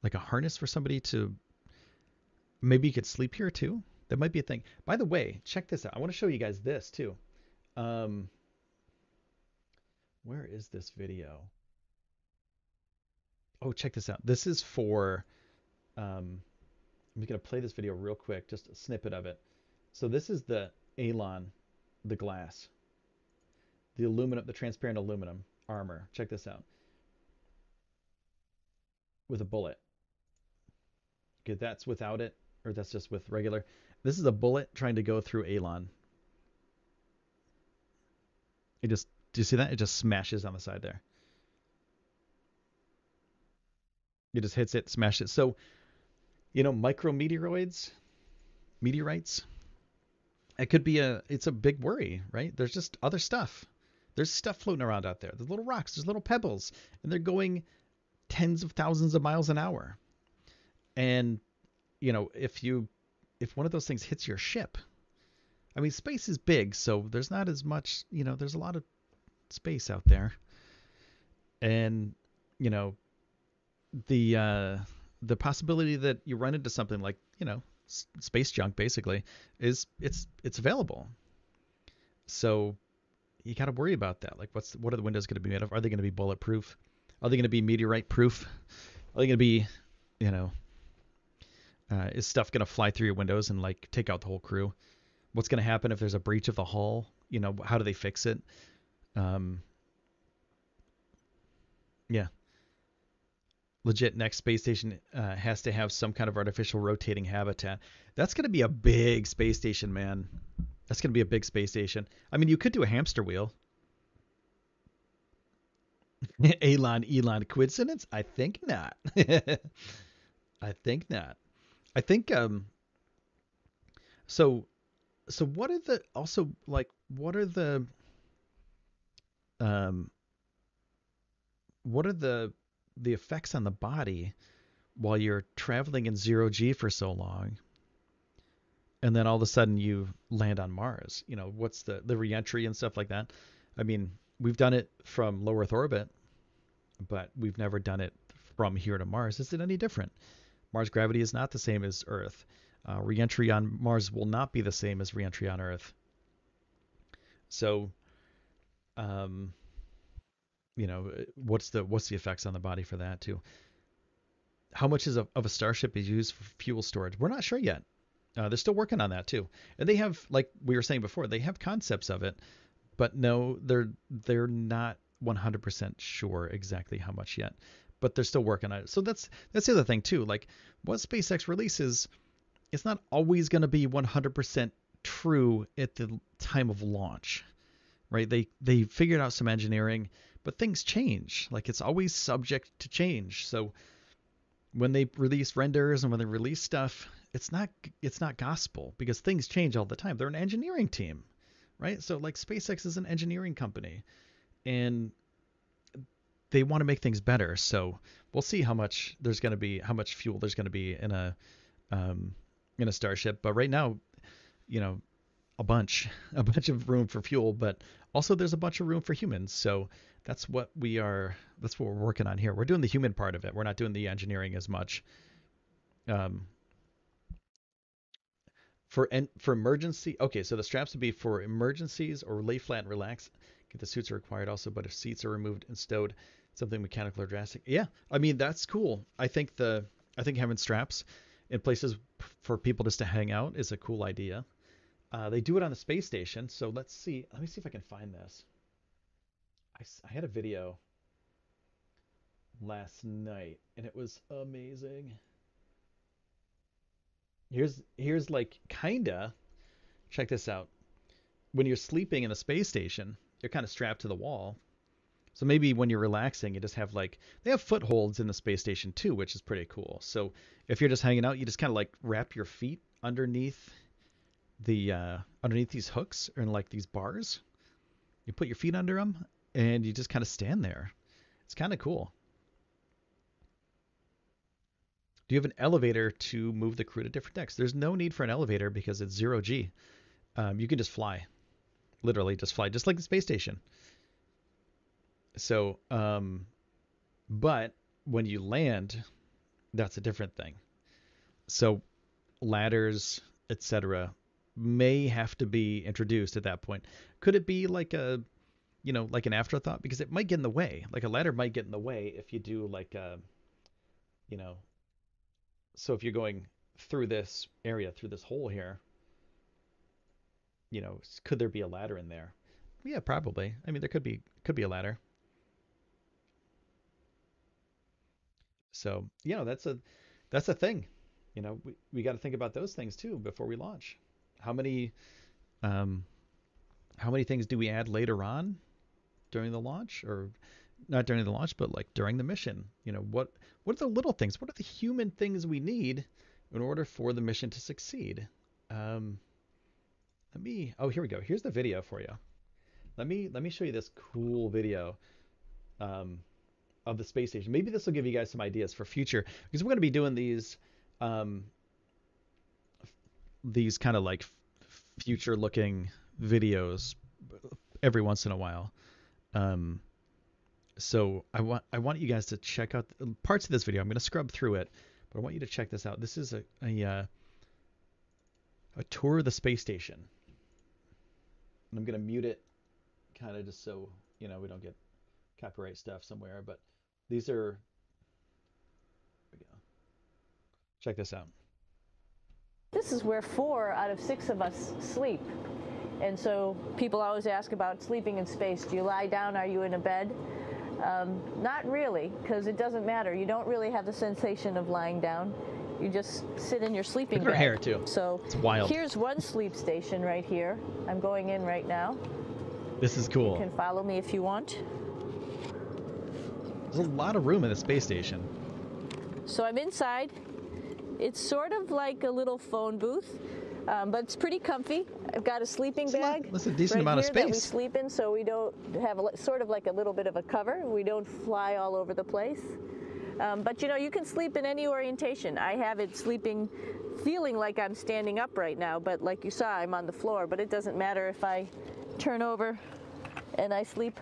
like a harness for somebody to maybe you could sleep here too. That might be a thing. By the way, check this out. I want to show you guys this too. Um, where is this video? Oh, check this out. This is for. Um, I'm going to play this video real quick, just a snippet of it. So this is the ALON, the glass, the aluminum, the transparent aluminum armor. Check this out. With a bullet. Okay, that's without it, or that's just with regular. This is a bullet trying to go through ALON. It just do you see that? It just smashes on the side there. It just hits it, smashes it. So, you know, micrometeoroids, meteorites. It could be a. It's a big worry, right? There's just other stuff. There's stuff floating around out there. There's little rocks. There's little pebbles, and they're going tens of thousands of miles an hour. And you know, if you if one of those things hits your ship, I mean, space is big, so there's not as much. You know, there's a lot of space out there. And, you know, the uh, the possibility that you run into something like, you know, s- space junk basically is it's it's available. So you got to worry about that. Like, what's what are the windows going to be made of? Are they going to be bulletproof? Are they going to be meteorite proof? Are they going to be, you know, uh, is stuff going to fly through your windows and like take out the whole crew? What's going to happen if there's a breach of the hull? You know, how do they fix it? Um, yeah. Legit, next space station uh, has to have some kind of artificial rotating habitat. That's going to be a big space station, man. That's going to be a big space station. I mean, you could do a hamster wheel. Elon, Elon, coincidence? I think not. I think not. I think um. So, so what are the also like? What are the um, what are the the effects on the body while you're traveling in zero g for so long? And then all of a sudden you land on mars you know what's the the reentry and stuff like that? I mean we've done it from low earth orbit but we've never done it from here to mars. Is it any different? Mars gravity is not the same as earth. Uh, reentry on mars will not be the same as reentry on earth. So um, you know, what's the what's the effects on the body for that too? How much is a, of a starship is used for fuel storage? We're not sure yet. Uh, they're still working on that too, and they have, like we were saying before, they have concepts of it, but no, they're they're not 100% sure exactly how much yet, but they're still working on it. So that's that's the other thing too. Like what SpaceX releases, it's not always going to be 100% true at the time of launch right? They they figured out some engineering, but things change. Like it's always subject to change. So when they release renders and when they release stuff, it's not it's not gospel because things change all the time. They're an engineering team, right? So like SpaceX is an engineering company, and they want to make things better. So we'll see how much there's going to be, how much fuel there's going to be in a um, in a starship. But right now, you know, a bunch, a bunch of room for fuel, but also there's a bunch of room for humans. So that's what we are. That's what we're working on here. We're doing the human part of it. We're not doing the engineering as much. Um, for en- for emergency, okay. So the straps would be for emergencies or lay flat and relax. Get the suits are required also, but if seats are removed and stowed, something mechanical or drastic. Yeah, I mean that's cool. I think the I think having straps in places for people just to hang out is a cool idea. Uh, they do it on the space station. So let's see. Let me see if I can find this. I, I had a video last night and it was amazing. Here's here's like kinda. Check this out. When you're sleeping in the space station, you're kind of strapped to the wall. So maybe when you're relaxing, you just have like they have footholds in the space station too, which is pretty cool. So if you're just hanging out, you just kind of like wrap your feet underneath the uh, underneath these hooks and like these bars. You put your feet under them and you just kind of stand there. It's kind of cool. Do you have an elevator to move the crew to different decks? There's no need for an elevator because it's zero G. Um, you can just fly, literally just fly, just like the space station. So, um, but when you land, that's a different thing. So, ladders, etc., may have to be introduced at that point. Could it be like a, you know, like an afterthought because it might get in the way. Like a ladder might get in the way if you do like a, you know, so if you're going through this area, through this hole here, you know, could there be a ladder in there? Yeah, probably. I mean, there could be could be a ladder. So, you know, that's a that's a thing. You know, we, we got to think about those things too before we launch. How many um how many things do we add later on during the launch or not during the launch, but like during the mission. You know, what what are the little things? What are the human things we need in order for the mission to succeed? Um, let me. Oh, here we go. Here's the video for you. Let me let me show you this cool video um, of the space station. Maybe this will give you guys some ideas for future because we're going to be doing these um, these kind of like future looking videos every once in a while. Um, so I want I want you guys to check out parts of this video. I'm going to scrub through it, but I want you to check this out. This is a a, uh, a tour of the space station. And I'm going to mute it, kind of just so you know we don't get copyright stuff somewhere. But these are. Check this out. This is where four out of six of us sleep. And so people always ask about sleeping in space. Do you lie down? Are you in a bed? Um, not really, because it doesn't matter. You don't really have the sensation of lying down. You just sit in your sleeping Look at her bag. hair, too. So It's wild. here's one sleep station right here. I'm going in right now. This is cool. You can follow me if you want. There's a lot of room in the space station. So I'm inside. It's sort of like a little phone booth, um, but it's pretty comfy. I've got a sleeping It's a lot- bag. that's a decent right amount of here That we sleep in, so we don't have a, sort of like a little bit of a cover. We don't fly all over the place. Um, but you know, you can sleep in any orientation. I have it sleeping, feeling like I'm standing up right now, but like you saw, I'm on the floor. But it doesn't matter if I turn over and I sleep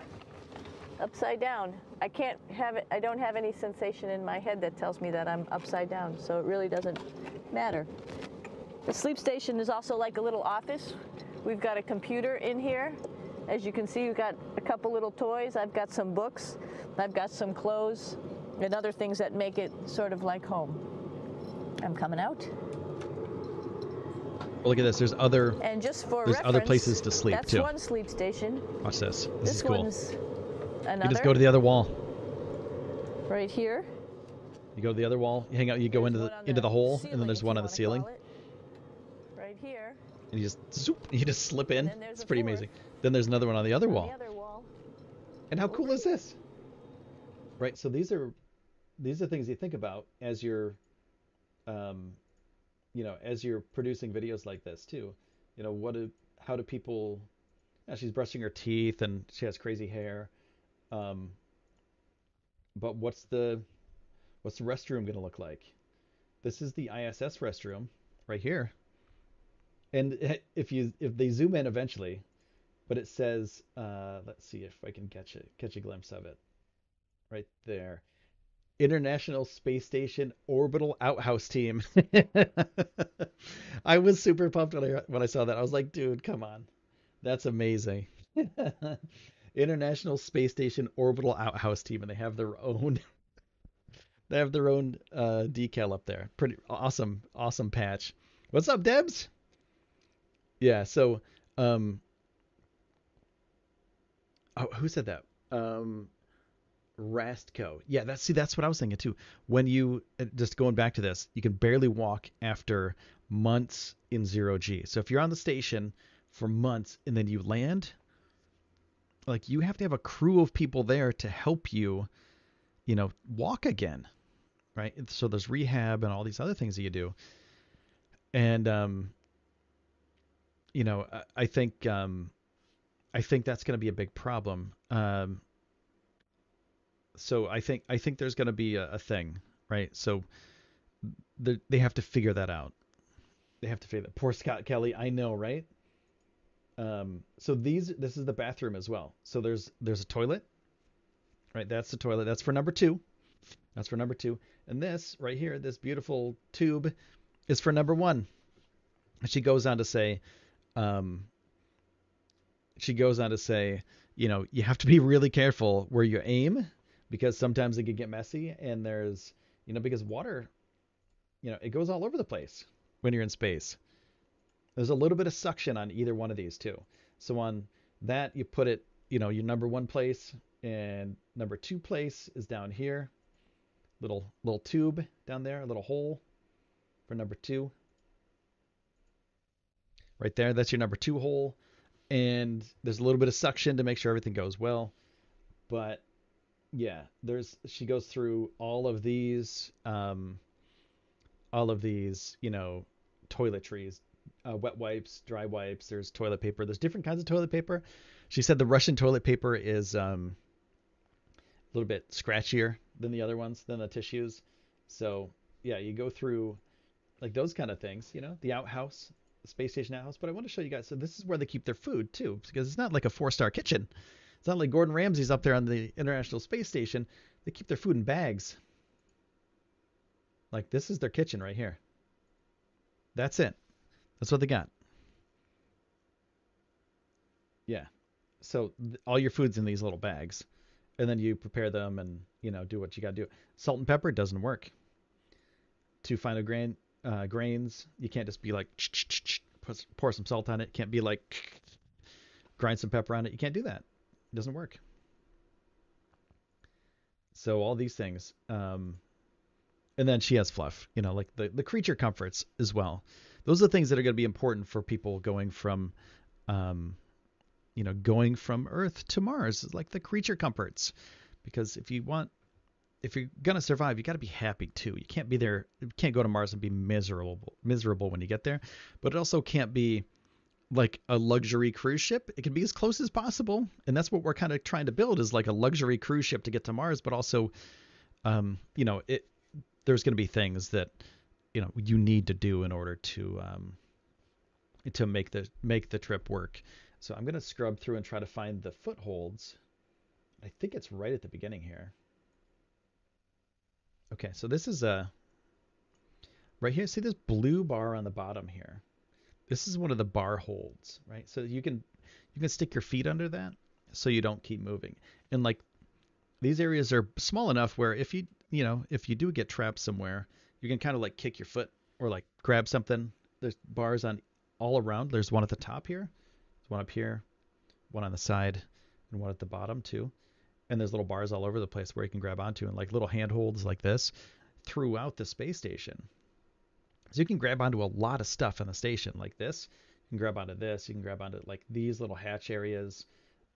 upside down. I can't have it, I don't have any sensation in my head that tells me that I'm upside down, so it really doesn't matter. The sleep station is also like a little office. We've got a computer in here. As you can see, we've got a couple little toys. I've got some books. I've got some clothes and other things that make it sort of like home. I'm coming out. Well, look at this. There's other. And just for There's other places to sleep, that's too. one sleep station. Watch this. This, This is cool. One's You just go to the other wall. right here. You go to the other wall. You hang out. You go There's into the into the hole, and then there's one on the ceiling. Right here. and you just zoop. You just slip in. It's pretty fourth. amazing. Then there's another one on the other On wall. the other wall. And how cool is this? Right. So these are these are things you think about as you're, um, you know, as you're producing videos like this too. You know, what do how do people? Yeah, she's brushing her teeth and she has crazy hair. Um, but what's the what's the restroom going to look like? This is the ISS restroom right here. And if you if they zoom in eventually, but it says uh, let's see if I can catch it catch a glimpse of it right there. International Space Station Orbital Outhouse Team. I was super pumped when I when I saw that. I was like, dude, come on. That's amazing. International Space Station Orbital Outhouse Team and they have their own they have their own uh, decal up there. Pretty awesome awesome patch. What's up, Debs? Yeah, so um Oh, who said that? Um, Rastco. Yeah, that's see, that's what I was thinking too. When you uh, just going back to this, you can barely walk after months in zero G. So if you're on the station for months and then you land, like you have to have a crew of people there to help you, you know, walk again, right? So there's rehab and all these other things that you do, and um, you know, I, I think um I think that's going to be a big problem. Um, so I think I think there's going to be a, a, thing, right? So they have to figure that out. They have to figure that. Poor Scott Kelly, I know, right? Um, so these this is the bathroom as well. So there's there's a toilet, right? That's the toilet. That's for number two. That's for number two. And this right here, this beautiful tube, is for number one. She goes on to say, um, she goes on to say, you know, you have to be really careful where you aim because sometimes it can get messy and there's, you know, because water, you know, it goes all over the place when you're in space. There's a little bit of suction on either one of these two. So on that, you put it, you know, your number one place and number two place is down here. Little little tube down there, a little hole for number two. Right there, that's your number two hole. And there's a little bit of suction to make sure everything goes well. But yeah, there's she goes through all of these um all of these, you know, toiletries, uh, wet wipes, dry wipes. There's toilet paper. There's different kinds of toilet paper. She said the Russian toilet paper is um, a little bit scratchier than the other ones, than the tissues. So yeah, you go through like those kind of things. You know, the outhouse, the space station outhouse. But I want to show you guys. So this is where they keep their food too, because it's not like a four-star kitchen. It's not like Gordon Ramsay's up there on the International Space Station. They keep their food in bags. Like this is their kitchen right here. That's it. That's what they got. Yeah. So th- all your food's in these little bags, and then you prepare them and you know do what you got to do. Salt and pepper doesn't work. To find a grain uh, grains, you can't just be like pour some salt on it. can't be like grind some pepper on it. You can't do that. It doesn't work. So all these things. Um, and then she has fluff, you know, like the, the creature comforts as well those are the things that are going to be important for people going from um, you know going from earth to mars like the creature comforts. Because if you want if you're going to survive you got to be happy too. You can't be there you can't go to mars and be miserable miserable when you get there. But it also can't be like a luxury cruise ship. It can be as close as possible. And that's what we're kind of trying to build is like a luxury cruise ship to get to mars. But also um, you know it there's going to be things that you know you need to do in order to um, to make the make the trip work. So I'm gonna scrub through and try to find the footholds. I think it's right at the beginning here. Okay, so this is a right here. See this blue bar on the bottom here. This is one of the bar holds, right? So you can you can stick your feet under that so you don't keep moving. And like these areas are small enough where if you you know if you do get trapped somewhere, you can kind of like kick your foot or like grab something. There's bars on all around. There's one at the top here. There's one up here, one on the side, and one at the bottom too. And there's little bars all over the place where you can grab onto and like little handholds like this throughout the space station. So you can grab onto a lot of stuff on the station like this. You can grab onto this. You can grab onto like these little hatch areas.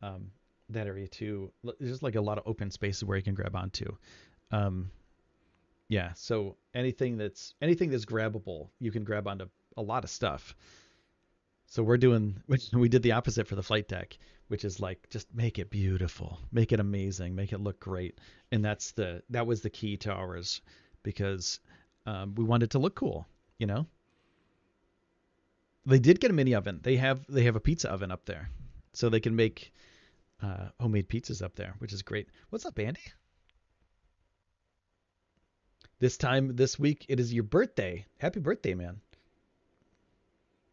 Um, that area too. There's just like a lot of open spaces where you can grab onto. Um, yeah, so anything that's anything that's grabbable, you can grab onto a lot of stuff. So we're doing we did the opposite for the flight deck, which is like just make it beautiful, make it amazing, make it look great, and that's the that was the key to ours because um, we wanted to look cool, you know. They did get a mini oven. They have they have a pizza oven up there, so they can make uh, homemade pizzas up there, which is great. What's up, Andy? This time this week, it is your birthday. Happy birthday, man.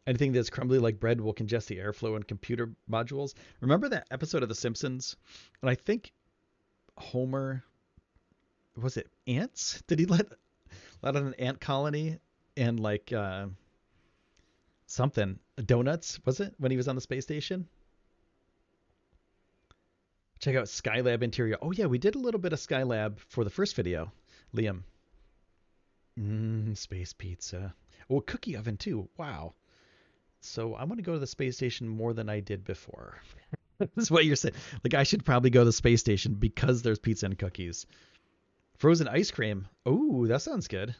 Anything that's crumbly like bread will congest the airflow in computer modules. Remember that episode of The Simpsons? And I think Homer was it ants? Did he let let out an ant colony and like uh, something donuts? Was it when he was on the space station? Check out Skylab interior. Oh yeah, we did a little bit of Skylab for the first video, Liam. Mmm, space pizza. Oh, cookie oven too. Wow. So I want to go to the space station more than I did before. this is what you're saying. Like I should probably go to the space station because there's pizza and cookies. Frozen ice cream. Oh, that sounds good.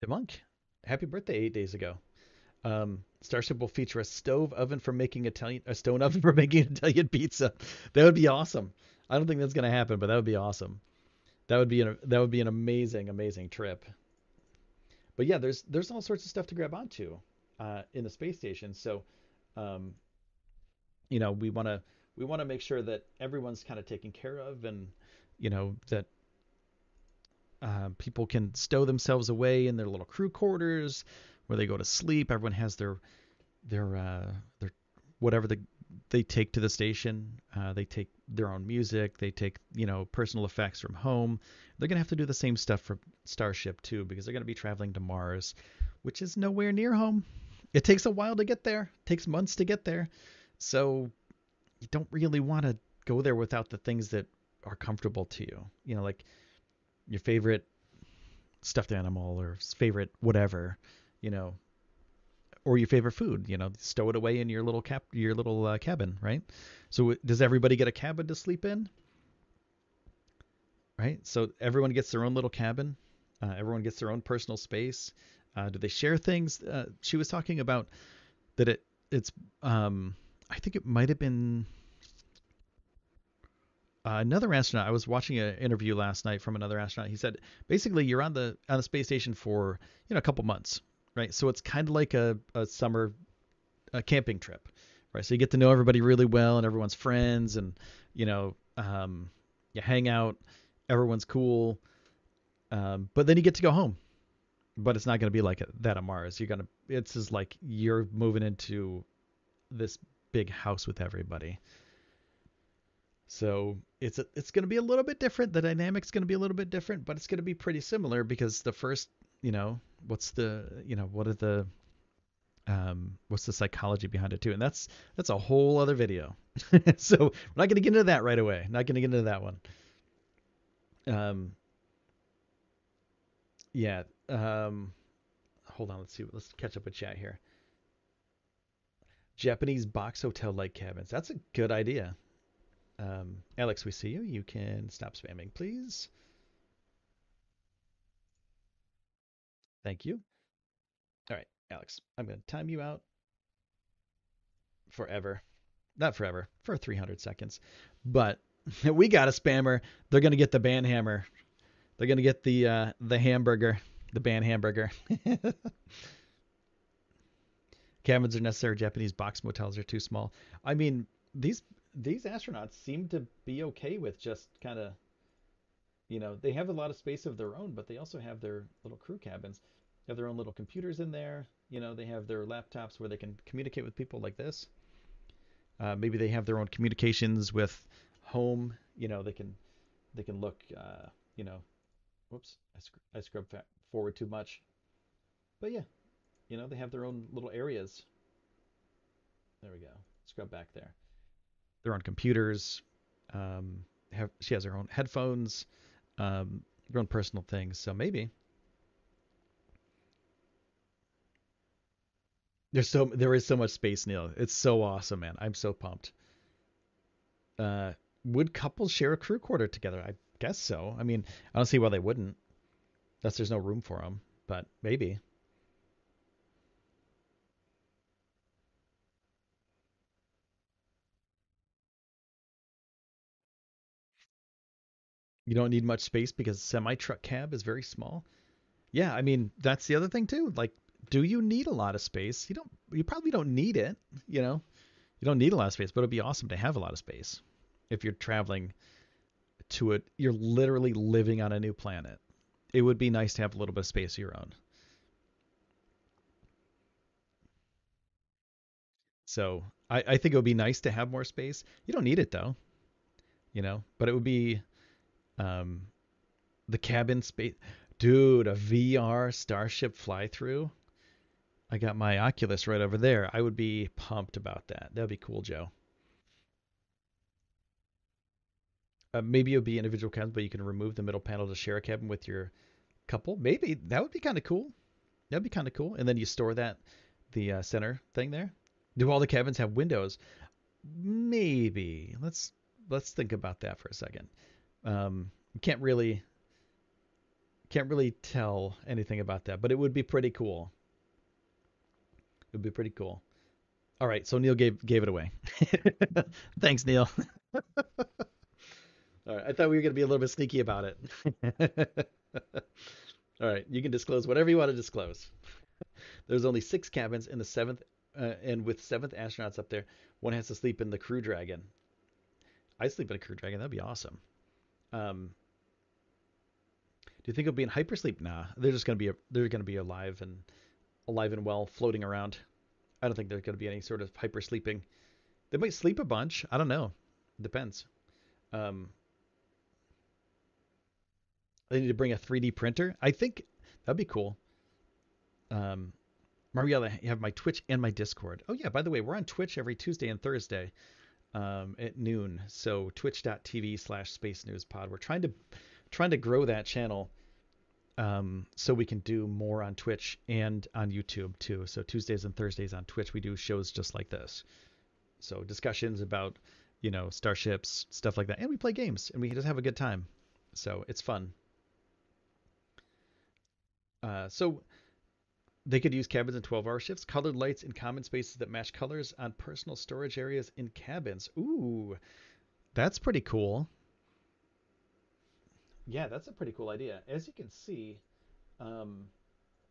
The monk. Happy birthday eight days ago. Um, Starship will feature a stove oven for making Italian, a stone oven for making Italian pizza. That would be awesome. I don't think that's to happen, but that would be awesome. That would be an that would be an amazing, amazing trip. But yeah, there's there's all sorts of stuff to grab onto uh, in the space station. So, um, you know, we want to we want to make sure that everyone's kind of taken care of, and you know that uh, people can stow themselves away in their little crew quarters where they go to sleep. Everyone has their their uh, their whatever the, they take to the station. Uh, they take their own music. They take you know personal effects from home. They're gonna have to do the same stuff for Starship too because they're gonna be traveling to Mars, which is nowhere near home. It takes a while to get there. It takes months to get there. So you don't really want to go there without the things that are comfortable to you. You know, like your favorite stuffed animal or favorite whatever, you know, or your favorite food, you know, stow it away in your little cap, your little uh, cabin, right? So does everybody get a cabin to sleep in? Right. So everyone gets their own little cabin. Uh, everyone gets their own personal space. Uh, do they share things? Uh, she was talking about that it it's um I think it might have been uh, another astronaut. I was watching an interview last night from another astronaut. He said basically you're on the on the space station for you know a couple months, right? So it's kind of like a, a summer a camping trip, right? So you get to know everybody really well and everyone's friends, and you know um, you hang out, everyone's cool, um, but then you get to go home. But it's not going to be like that on Mars. You're gonna it's just like you're moving into this big house with everybody. So it's a, it's going to be a little bit different. The dynamic's going to be a little bit different, but it's going to be pretty similar because the first, you know, what's the, you know, what are the, um, what's the psychology behind it too? And that's that's a whole other video. so we're not going to get into that right away. Not going to get into that one. Um. Yeah. Um. Hold on. Let's see. Let's catch up with chat here. Japanese box hotel like cabins. That's a good idea. Um, Alex, we see you. You can stop spamming, please. Thank you. All right, Alex, I'm going to time you out forever. Not forever, for 300 seconds. But we got a spammer. They're going to get the band hammer. They're going to get the uh, the hamburger, the ban hamburger. Cabins are necessary. Japanese box motels are too small. I mean, these these astronauts seem to be okay with just kind of, you know, they have a lot of space of their own, but they also have their little crew cabins. Have their own little computers in there. You know, they have their laptops where they can communicate with people like this. Uh, maybe they have their own communications with home. You know, they can they can look. Uh, you know, whoops, I, sc- I scrubbed forward too much. But yeah, you know, they have their own little areas. There we go. Scrub back there their own computers. Um, have she has her own headphones, um, her own personal things. So maybe there's so there is so much space, Neil. It's so awesome, man. I'm so pumped. Uh, would couples share a crew quarter together? I guess so. I mean, I don't see why they wouldn't. Unless there's no room for them, but maybe. you don't need much space because semi truck cab is very small. Yeah, I mean that's the other thing too. Like, do you need a lot of space? You don't. You probably don't need it. You know, you don't need a lot of space, but it'd be awesome to have a lot of space if you're traveling to it. You're literally living on a new planet. It would be nice to have a little bit of space of your own. So I, I think it would be nice to have more space. You don't need it though, you know, but it would be um, the cabin space, dude, a VR Starship fly through. I got my Oculus right over there. I would be pumped about that. That'd be cool, Joe. Uh, maybe it would be individual cabins, but you can remove the middle panel to share a cabin with your couple. Maybe that would be kind of cool. That'd be kind of cool. And then you store that the uh, center thing there. Do all the cabins have windows? Maybe. Let's let's think about that for a second. Um, can't really can't really tell anything about that, but it would be pretty cool. Would be pretty cool. All right, so Neil gave gave it away. Thanks, Neil. All right, I thought we were going to be a little bit sneaky about it. All right, you can disclose whatever you want to disclose. There's only six cabins in the seventh, uh, and with seventh astronauts up there, one has to sleep in the Crew Dragon. I sleep in a Crew Dragon. That'd be awesome. Um, do you think it'll be in hypersleep? Nah, they're just gonna be a, they're gonna be alive and alive and well, floating around. I don't think there's gonna be any sort of hyper sleeping. They might sleep a bunch. I don't know. Depends. Um, they need to bring a 3D printer. I think that'd be cool. Um, Mariella, you have my Twitch and my Discord. Oh yeah, by the way, we're on Twitch every Tuesday and Thursday um, at noon. So twitch.tv slash space news pod. We're trying to trying to grow that channel um, so we can do more on Twitch and on YouTube too. So Tuesdays and Thursdays on Twitch, we do shows just like this. So discussions about, you know, starships, stuff like that. And we play games and we just have a good time. So it's fun. Uh, so they could use cabins in 12 hour shifts, colored lights in common spaces that match colors on personal storage areas in cabins. Ooh, that's pretty cool. Yeah, that's a pretty cool idea. As you can see, um,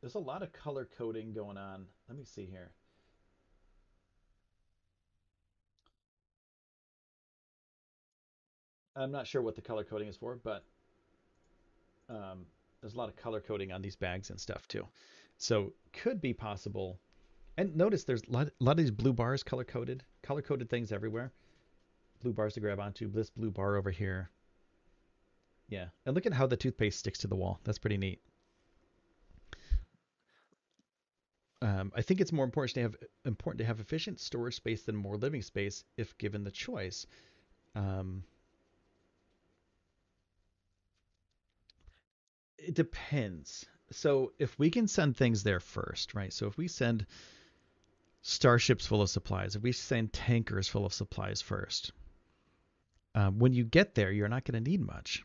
there's a lot of color coding going on. Let me see here. I'm not sure what the color coding is for, but um, there's a lot of color coding on these bags and stuff too. So could be possible. And notice there's a lot, a lot of these blue bars color coded, color coded things everywhere. Blue bars to grab onto. This blue bar over here. Yeah, and look at how the toothpaste sticks to the wall. That's pretty neat. Um, I think it's more important to have important to have efficient storage space than more living space if given the choice. Um, it depends. So if we can send things there first, right? So if we send starships full of supplies, if we send tankers full of supplies first, um, when you get there, you're not going to need much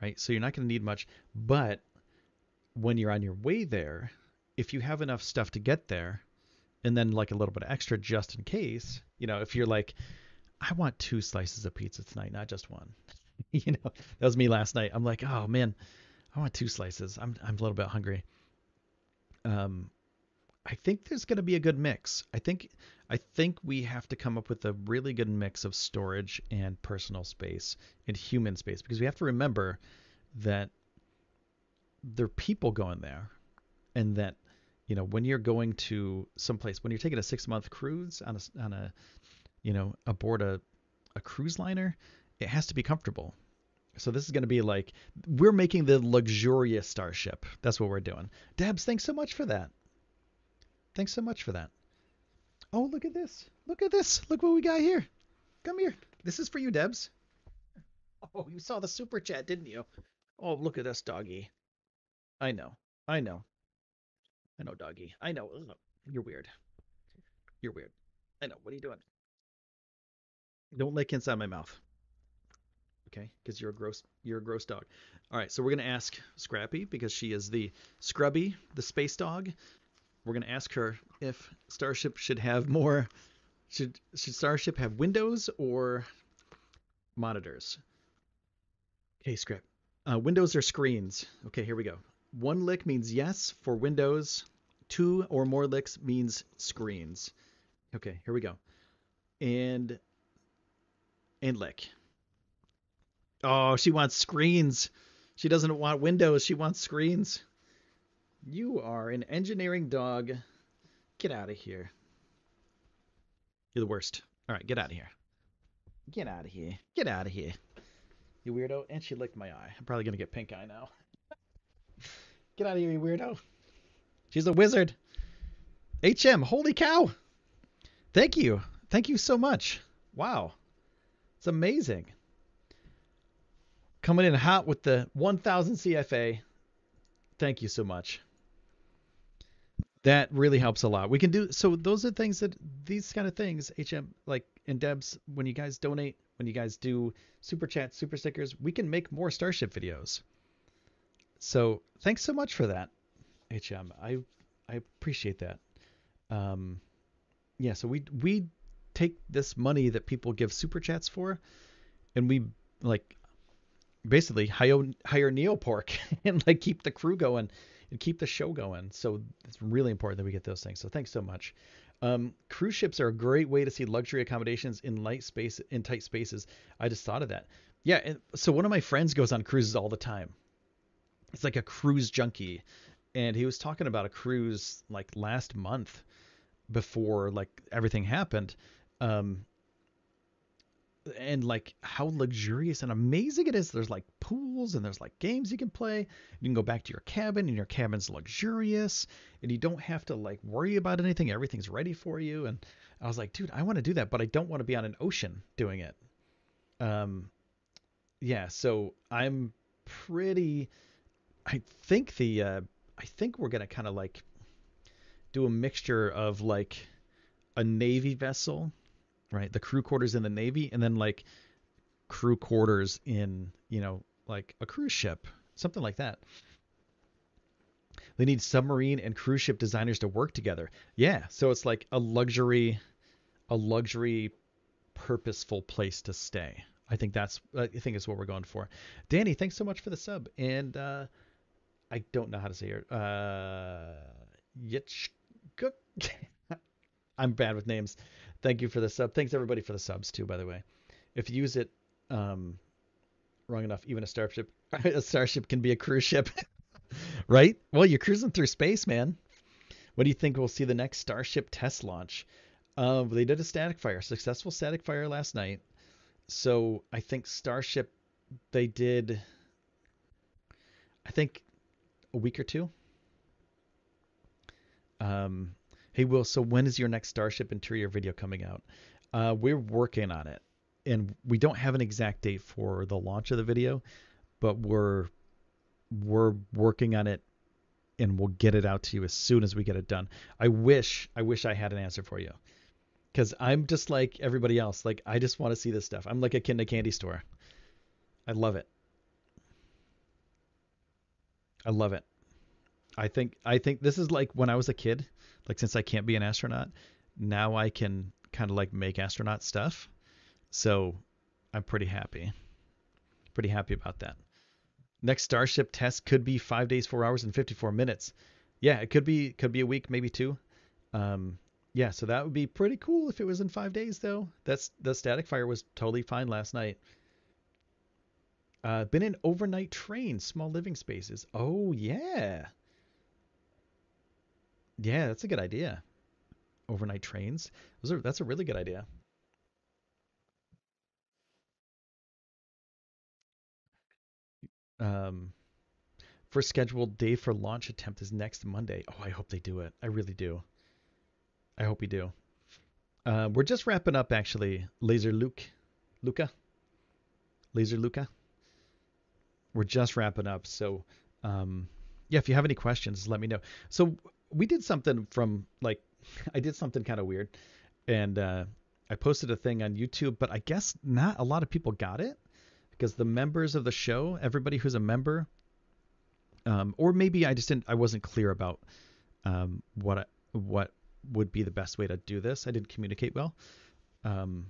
right? So you're not going to need much. But when you're on your way there, if you have enough stuff to get there, and then like a little bit of extra just in case, you know, if you're like, I want two slices of pizza tonight, not just one. you know, that was me last night. I'm like, oh man, I want two slices. I'm I'm a little bit hungry. Um, I think there's going to be a good mix. I think I think we have to come up with a really good mix of storage and personal space and human space because we have to remember that there are people going there and that you know when you're going to someplace when you're taking a 6 month cruise on a on a you know aboard a a cruise liner it has to be comfortable. So this is going to be like we're making the luxurious starship. That's what we're doing. Debs thanks so much for that. Thanks so much for that. Oh, look at this. Look at this. Look what we got here. Come here. This is for you, Debs. Oh, you saw the super chat, didn't you? Oh, look at this doggy. I know. I know. I know, doggy. I know. You're weird. You're weird. I know. What are you doing? Don't lick inside my mouth. Okay? Because you're a gross you're a gross dog. All right, so we're gonna ask Scrappy because she is the Scrubby, the space dog, we're going to ask her if Starship should have more. Should should Starship have windows or monitors? Okay, script. Uh, windows or screens? Okay, here we go. One lick means yes for Windows. Two or more licks means screens. Okay, here we go. And and lick. Oh, she wants screens. She doesn't want windows. She wants screens. You are an engineering dog. Get out of here. You're the worst. All right, get out of here. Get out of here. Get out of here. You weirdo. And she licked my eye. I'm probably going to get pink eye now. get out of here, you weirdo. She's a wizard. HM, holy cow. Thank you. Thank you so much. Wow. It's amazing. Coming in hot with the 1000 CFA. Thank you so much that really helps a lot. We can do so. Those are things that these kind of things, HM like in Debs, when you guys donate, when you guys do super chat, super stickers, we can make more Starship videos. So thanks so much for that, HM. I I appreciate that. Um, yeah, so we we take this money that people give super chats for, and we like basically hire hire Neopork and like keep the crew going and keep the show going. So it's really important that we get those things. So thanks so much. Um, cruise ships are a great way to see luxury accommodations in light space in tight spaces. I just thought of that. Yeah, and so one of my friends goes on cruises all the time. It's like a cruise junkie, and he was talking about a cruise like last month before like everything happened. Um, and like how luxurious and amazing it is. There's like pools and there's like games you can play. You can go back to your cabin and your cabin's luxurious and you don't have to like worry about anything. Everything's ready for you. And I was like, dude, I want to do that, but I don't want to be on an ocean doing it. Um, yeah, so I'm pretty. I think the uh, I think we're gonna kind of like do a mixture of like a navy vessel right? The crew quarters in the Navy, and then like crew quarters in, you know, like a cruise ship, something like that. They need submarine and cruise ship designers to work together. Yeah, so it's like a luxury, a luxury, purposeful place to stay. I think that's I think is what we're going for. Danny, thanks so much for the sub, and uh, I don't know how to say it. Uh, I'm bad with names. Thank you for the sub. Thanks everybody for the subs too, by the way. If you use it um, wrong enough, even a starship a starship can be a cruise ship, right? Well, you're cruising through space, man. What do you think we'll see the next Starship test launch? Uh, they did a static fire, successful static fire last night. So I think Starship, they did, I think, a week or two. Um, Hey, Will, so when is your next Starship interior video coming out? Uh, we're working on it, and we don't have an exact date for the launch of the video, but we're we're working on it, and we'll get it out to you as soon as we get it done. I wish I wish I had an answer for you, because I'm just like everybody else. Like I just want to see this stuff. I'm like a kid in a candy store. I love it. I love it. I think I think this is like when I was a kid like since I can't be an astronaut, now I can kind of like make astronaut stuff. So I'm pretty happy. Pretty happy about that. Next Starship test could be five days, four hours, and 54 minutes. Yeah, it could be could be a week, maybe two. Um, yeah, so that would be pretty cool if it was in five days, though. That's the static fire was totally fine last night. Uh, been in overnight train, small living spaces. Oh yeah, yeah, that's a good idea. Overnight trains. Those are that's a really good idea. Um, first scheduled day for launch attempt is next Monday. Oh, I hope they do it. I really do. I hope we do. Uh, we're just wrapping up actually. Laser Luke, Luca, Laser Luca. We're just wrapping up. So, um, yeah, if you have any questions, let me know. So we did something from like I did something kind of weird, and uh, I posted a thing on YouTube, but I guess not a lot of people got it because the members of the show, everybody who's a member, um, or maybe I just didn't, I wasn't clear about um, what I, what would be the best way to do this. I didn't communicate well. Um,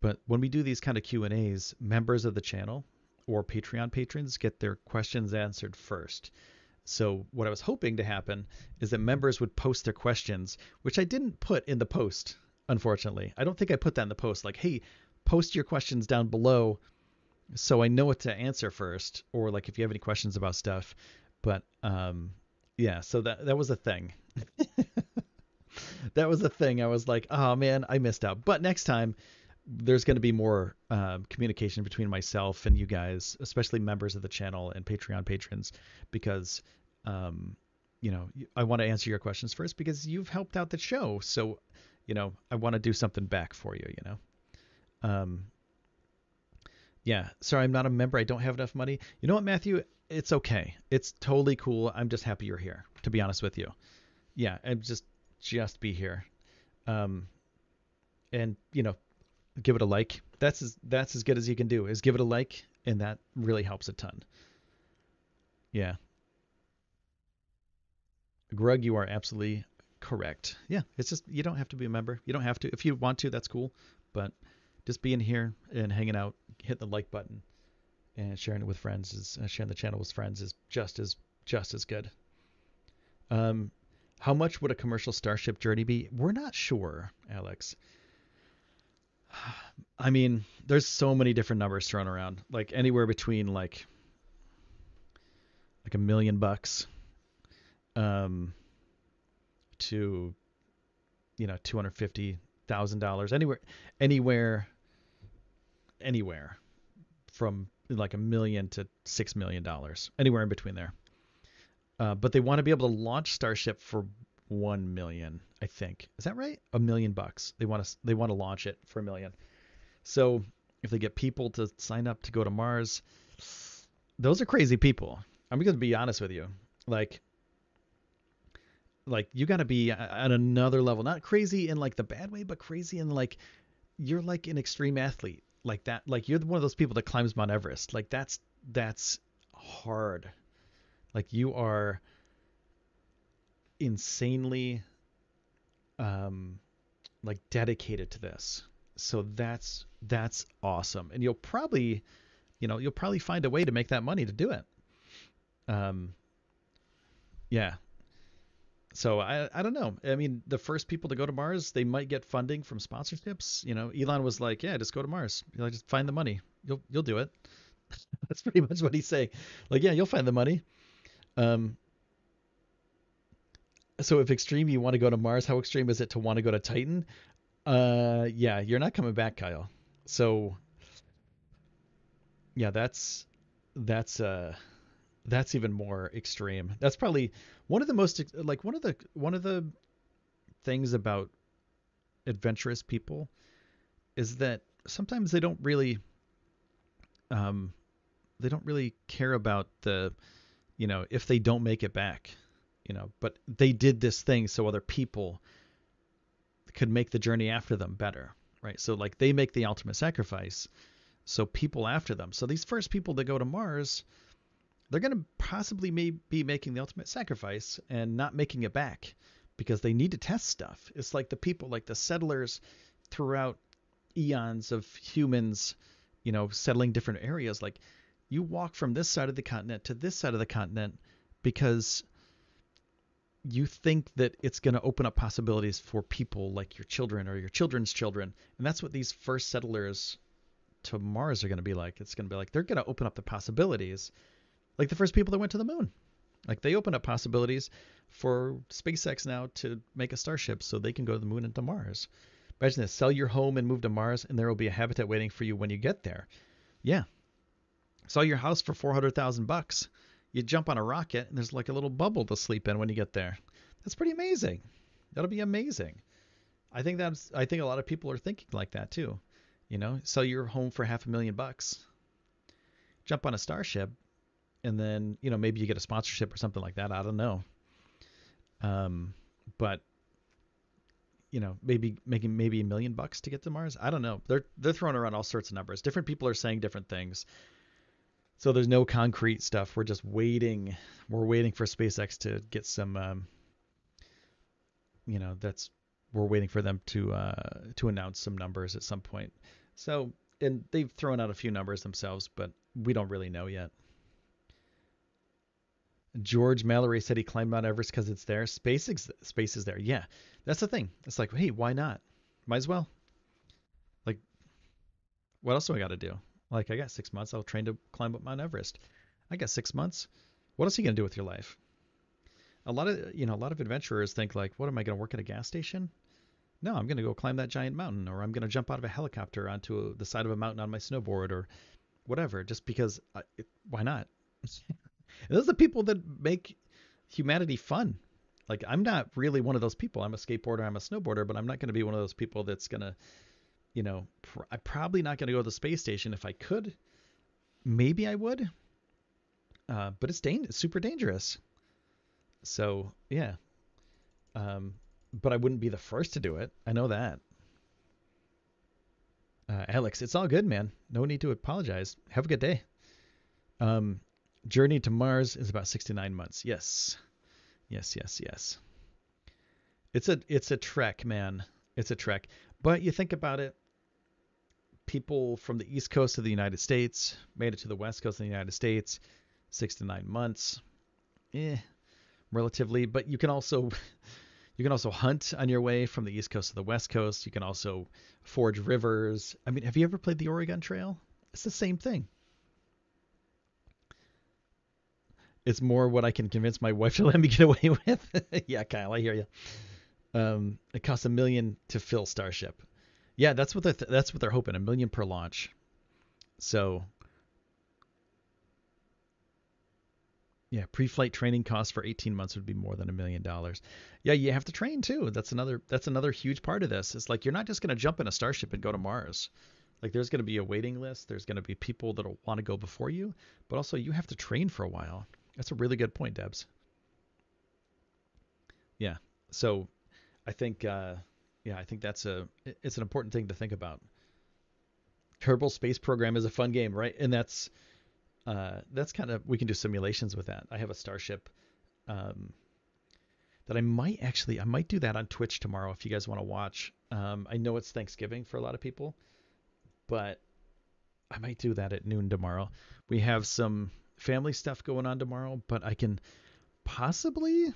but when we do these kind of Q and A's, members of the channel or Patreon patrons get their questions answered first. So what I was hoping to happen is that members would post their questions, which I didn't put in the post, unfortunately. I don't think I put that in the post. Like, hey, post your questions down below so I know what to answer first, or like if you have any questions about stuff. But um, yeah, so that that was a thing. that was a thing. I was like, oh man, I missed out. But next time, there's going to be more uh, communication between myself and you guys, especially members of the channel and Patreon patrons, because um, you know I want to answer your questions first because you've helped out the show. So you know I want to do something back for you. You know. Um, yeah, sorry, I'm not a member. I don't have enough money. You know what, Matthew? It's okay. It's totally cool. I'm just happy you're here. To be honest with you, yeah, and just just be here. Um, and you know, give it a like. That's as that's as good as you can do. Is give it a like, and that really helps a ton. Yeah. Greg, you are absolutely Correct. Yeah, it's just you don't have to be a member. You don't have to. If you want to, that's cool. But just being here and hanging out, hitting the like button, and sharing it with friends is uh, sharing the channel with friends is just as just as good. Um, how much would a commercial starship journey be? We're not sure, Alex. I mean, there's so many different numbers thrown around, like anywhere between like like a million bucks um to you know two hundred fifty thousand dollars anywhere anywhere anywhere from like a million to six million dollars anywhere in between there. Uh, but they want to be able to launch starship for one million i think. Is that right? A million bucks. They want to they want to launch it for a million. So if they get people to sign up to go to mars those are crazy people. I'm going to be honest with you. Like like you got to be at another level. Not crazy in like the bad way but crazy in like you're like an extreme athlete. Like that like you're one of those people that climbs mount everest. Like that's that's hard. Like you are insanely um like dedicated to this so that's that's awesome and you'll probably you know you'll probably find a way to make that money to do it um yeah so I I don't know. I mean, the first people to go to Mars, they might get funding from sponsorships. You know, Elon was like, "Yeah, just go to Mars. You know, just find the money. You'll you'll do it." That's pretty much what he's saying. Like, yeah, you'll find the money. Um. So if extreme you want to go to Mars, how extreme is it to want to go to Titan? Uh, yeah, you're not coming back, Kyle. So yeah, that's that's uh that's even more extreme. That's probably one of the most like one of the one of the things about adventurous people is that sometimes they don't really um they don't really care about the you know if they don't make it back you know but they did this thing so other people could make the journey after them better right so like they make the ultimate sacrifice so people after them so these first people that go to mars they're going to possibly may be making the ultimate sacrifice and not making it back because they need to test stuff. It's like the people, like the settlers throughout eons of humans, you know, settling different areas. Like you walk from this side of the continent to this side of the continent because you think that it's going to open up possibilities for people like your children or your children's children. And that's what these first settlers to Mars are going to be like. It's going to be like they're going to open up the possibilities like the first people that went to the moon. Like they open up possibilities for SpaceX now to make a starship so they can go to the moon and to Mars. Imagine this: sell your home and move to Mars, and there will be a habitat waiting for you when you get there. Yeah, sell your house for four hundred thousand bucks. You jump on a rocket, and there's like a little bubble to sleep in when you get there. That's pretty amazing. That'll be amazing. I think that's. I think a lot of people are thinking like that too. You know, sell your home for half a million bucks. Jump on a starship, and then you know maybe you get a sponsorship or something like that. I don't know. Um, but you know maybe making maybe a million bucks to get to Mars. I don't know. They're they're throwing around all sorts of numbers. Different people are saying different things. So there's no concrete stuff. We're just waiting. We're waiting for SpaceX to get some. Um, you know that's we're waiting for them to uh, to announce some numbers at some point. So and they've thrown out a few numbers themselves, but we don't really know yet. George Mallory said he climbed Mount Everest because it's there. Space ex- space is there. Yeah, that's the thing. It's like, hey, why not? Might as well. Like, what else do I got to do? Like, I got six months. I'll train to climb up Mount Everest. I got six months. What else are you gonna do with your life? A lot of you know, a lot of adventurers think like, what am I gonna work at a gas station? No, I'm gonna go climb that giant mountain, or I'm gonna jump out of a helicopter onto a, the side of a mountain on my snowboard, or whatever. Just because, I, it, why not? Those are the people that make humanity fun. Like I'm not really one of those people. I'm a skateboarder, I'm a snowboarder, but I'm not going to be one of those people that's going to, you know, pr- I'm probably not going to go to the space station if I could. Maybe I would. Uh, but it's dang- it's super dangerous. So yeah. Um, but I wouldn't be the first to do it. I know that. Uh, Alex, it's all good, man. No need to apologize. Have a good day. Um, Journey to Mars is about 69 months. Yes. Yes, yes, yes. It's a it's a trek, man. It's a trek. But you think about it, people from the east coast of the United States made it to the west coast of the United States, six to nine months. Eh, relatively. But you can also you can also hunt on your way from the east coast to the west coast. You can also forge rivers. I mean, have you ever played the Oregon Trail? It's the same thing. It's more what I can convince my wife to let me get away with. yeah, Kyle, I hear you. Um, it costs a million to fill Starship. Yeah, that's what they're th- that's what they're hoping a million per launch. So yeah, pre-flight training costs for 18 months would be more than a million dollars. Yeah, you have to train too. That's another that's another huge part of this. It's like you're not just going to jump in a starship and go to Mars. Like there's going to be a waiting list. There's going to be people that'll want to go before you, but also you have to train for a while. That's a really good point, Debs. Yeah. So I think uh, yeah, I think that's a it's an important thing to think about. Kerbal Space Program is a fun game, right? And that's uh, that's kind of we can do simulations with that. I have a starship um, that I might actually I might do that on Twitch tomorrow if you guys want to watch. Um, I know it's Thanksgiving for a lot of people, but I might do that at noon tomorrow. We have some family stuff going on tomorrow, but I can possibly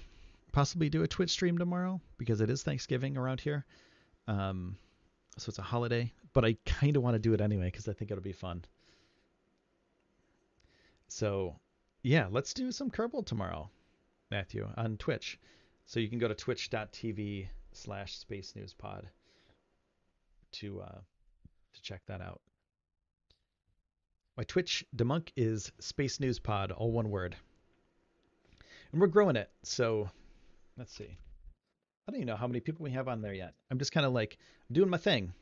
possibly do a Twitch stream tomorrow because it is Thanksgiving around here. Um, so it's a holiday, but I kind of want to do it anyway because I think it'll be fun. So, yeah, let's do some Kerbal tomorrow, Matthew, on Twitch. So you can go to twitch.tv slash space news pod to uh, to check that out. My Twitch demunk is Space News Pod, all one word. And we're growing it, so Let's see. I don't even know how many people we have on there yet. I'm just kind of like doing my thing.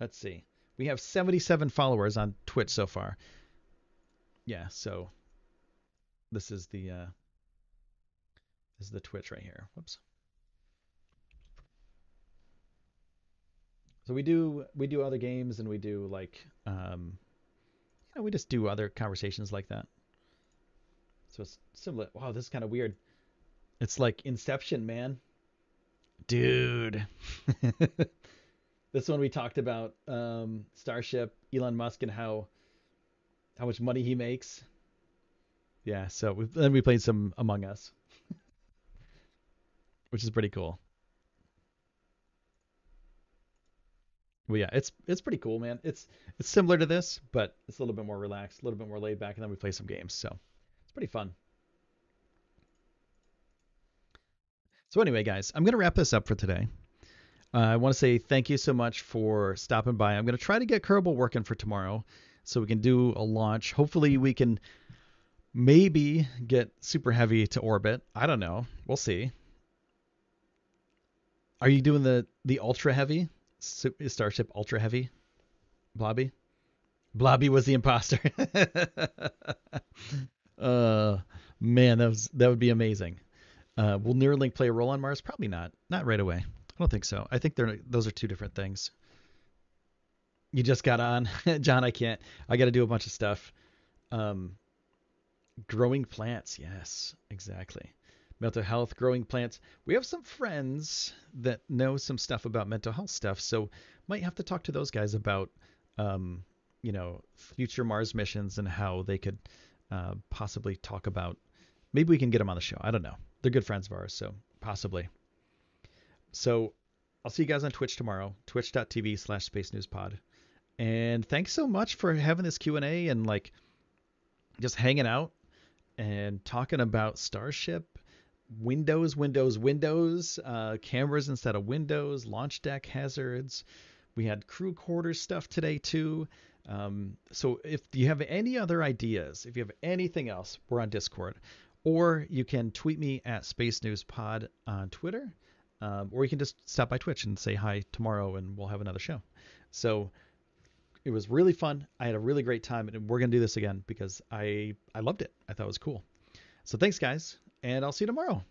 Let's see. We have 77 followers on Twitch so far. Yeah, so this is the uh, this is the Twitch right here. Whoops. So we do we do other games and we do like um, you know we just do other conversations like that. So it's similar. Wow, this is kind of weird. It's like Inception, man. Dude. this one we talked about um, Starship, Elon Musk, and how how much money he makes. Yeah, so we, then we played some Among Us, which is pretty cool. Well, yeah, it's it's pretty cool, man. It's it's similar to this, but it's a little bit more relaxed, a little bit more laid back, and then we play some games. So it's pretty fun. So anyway, guys, I'm going to wrap this up for today. Uh, I want to say thank you so much for stopping by. I'm going to try to get Kerbal working for tomorrow so we can do a launch. Hopefully, we can maybe get Super Heavy to orbit. I don't know. We'll see. Are you doing the the Ultra Heavy Starship Ultra Heavy? Blobby. Blobby was the imposter. uh, man, that was that would be amazing. Uh, will Neuralink play a role on Mars? Probably not. Not right away. I don't think so. I think they're those are two different things. You just got on, John. I can't. I got to do a bunch of stuff. Um, growing plants. Yes, exactly. Mental health, growing plants. We have some friends that know some stuff about mental health stuff, so might have to talk to those guys about, um, you know, future Mars missions and how they could uh, possibly talk about. Maybe we can get them on the show. I don't know they're good friends of ours, so possibly. So I'll see you guys on Twitch tomorrow, twitch.tv slash space news pod. And thanks so much for having this Q&A and like just hanging out and talking about Starship, Windows, Windows, Windows, uh, cameras instead of Windows, launch deck hazards. We had crew quarters stuff today too. Um, so if you have any other ideas, if you have anything else, we're on Discord or you can tweet me at Space News Pod on Twitter, um, or you can just stop by Twitch and say hi tomorrow, and we'll have another show. So it was really fun. I had a really great time, and we're gonna do this again because I I loved it. I thought it was cool. So thanks, guys, and I'll see you tomorrow.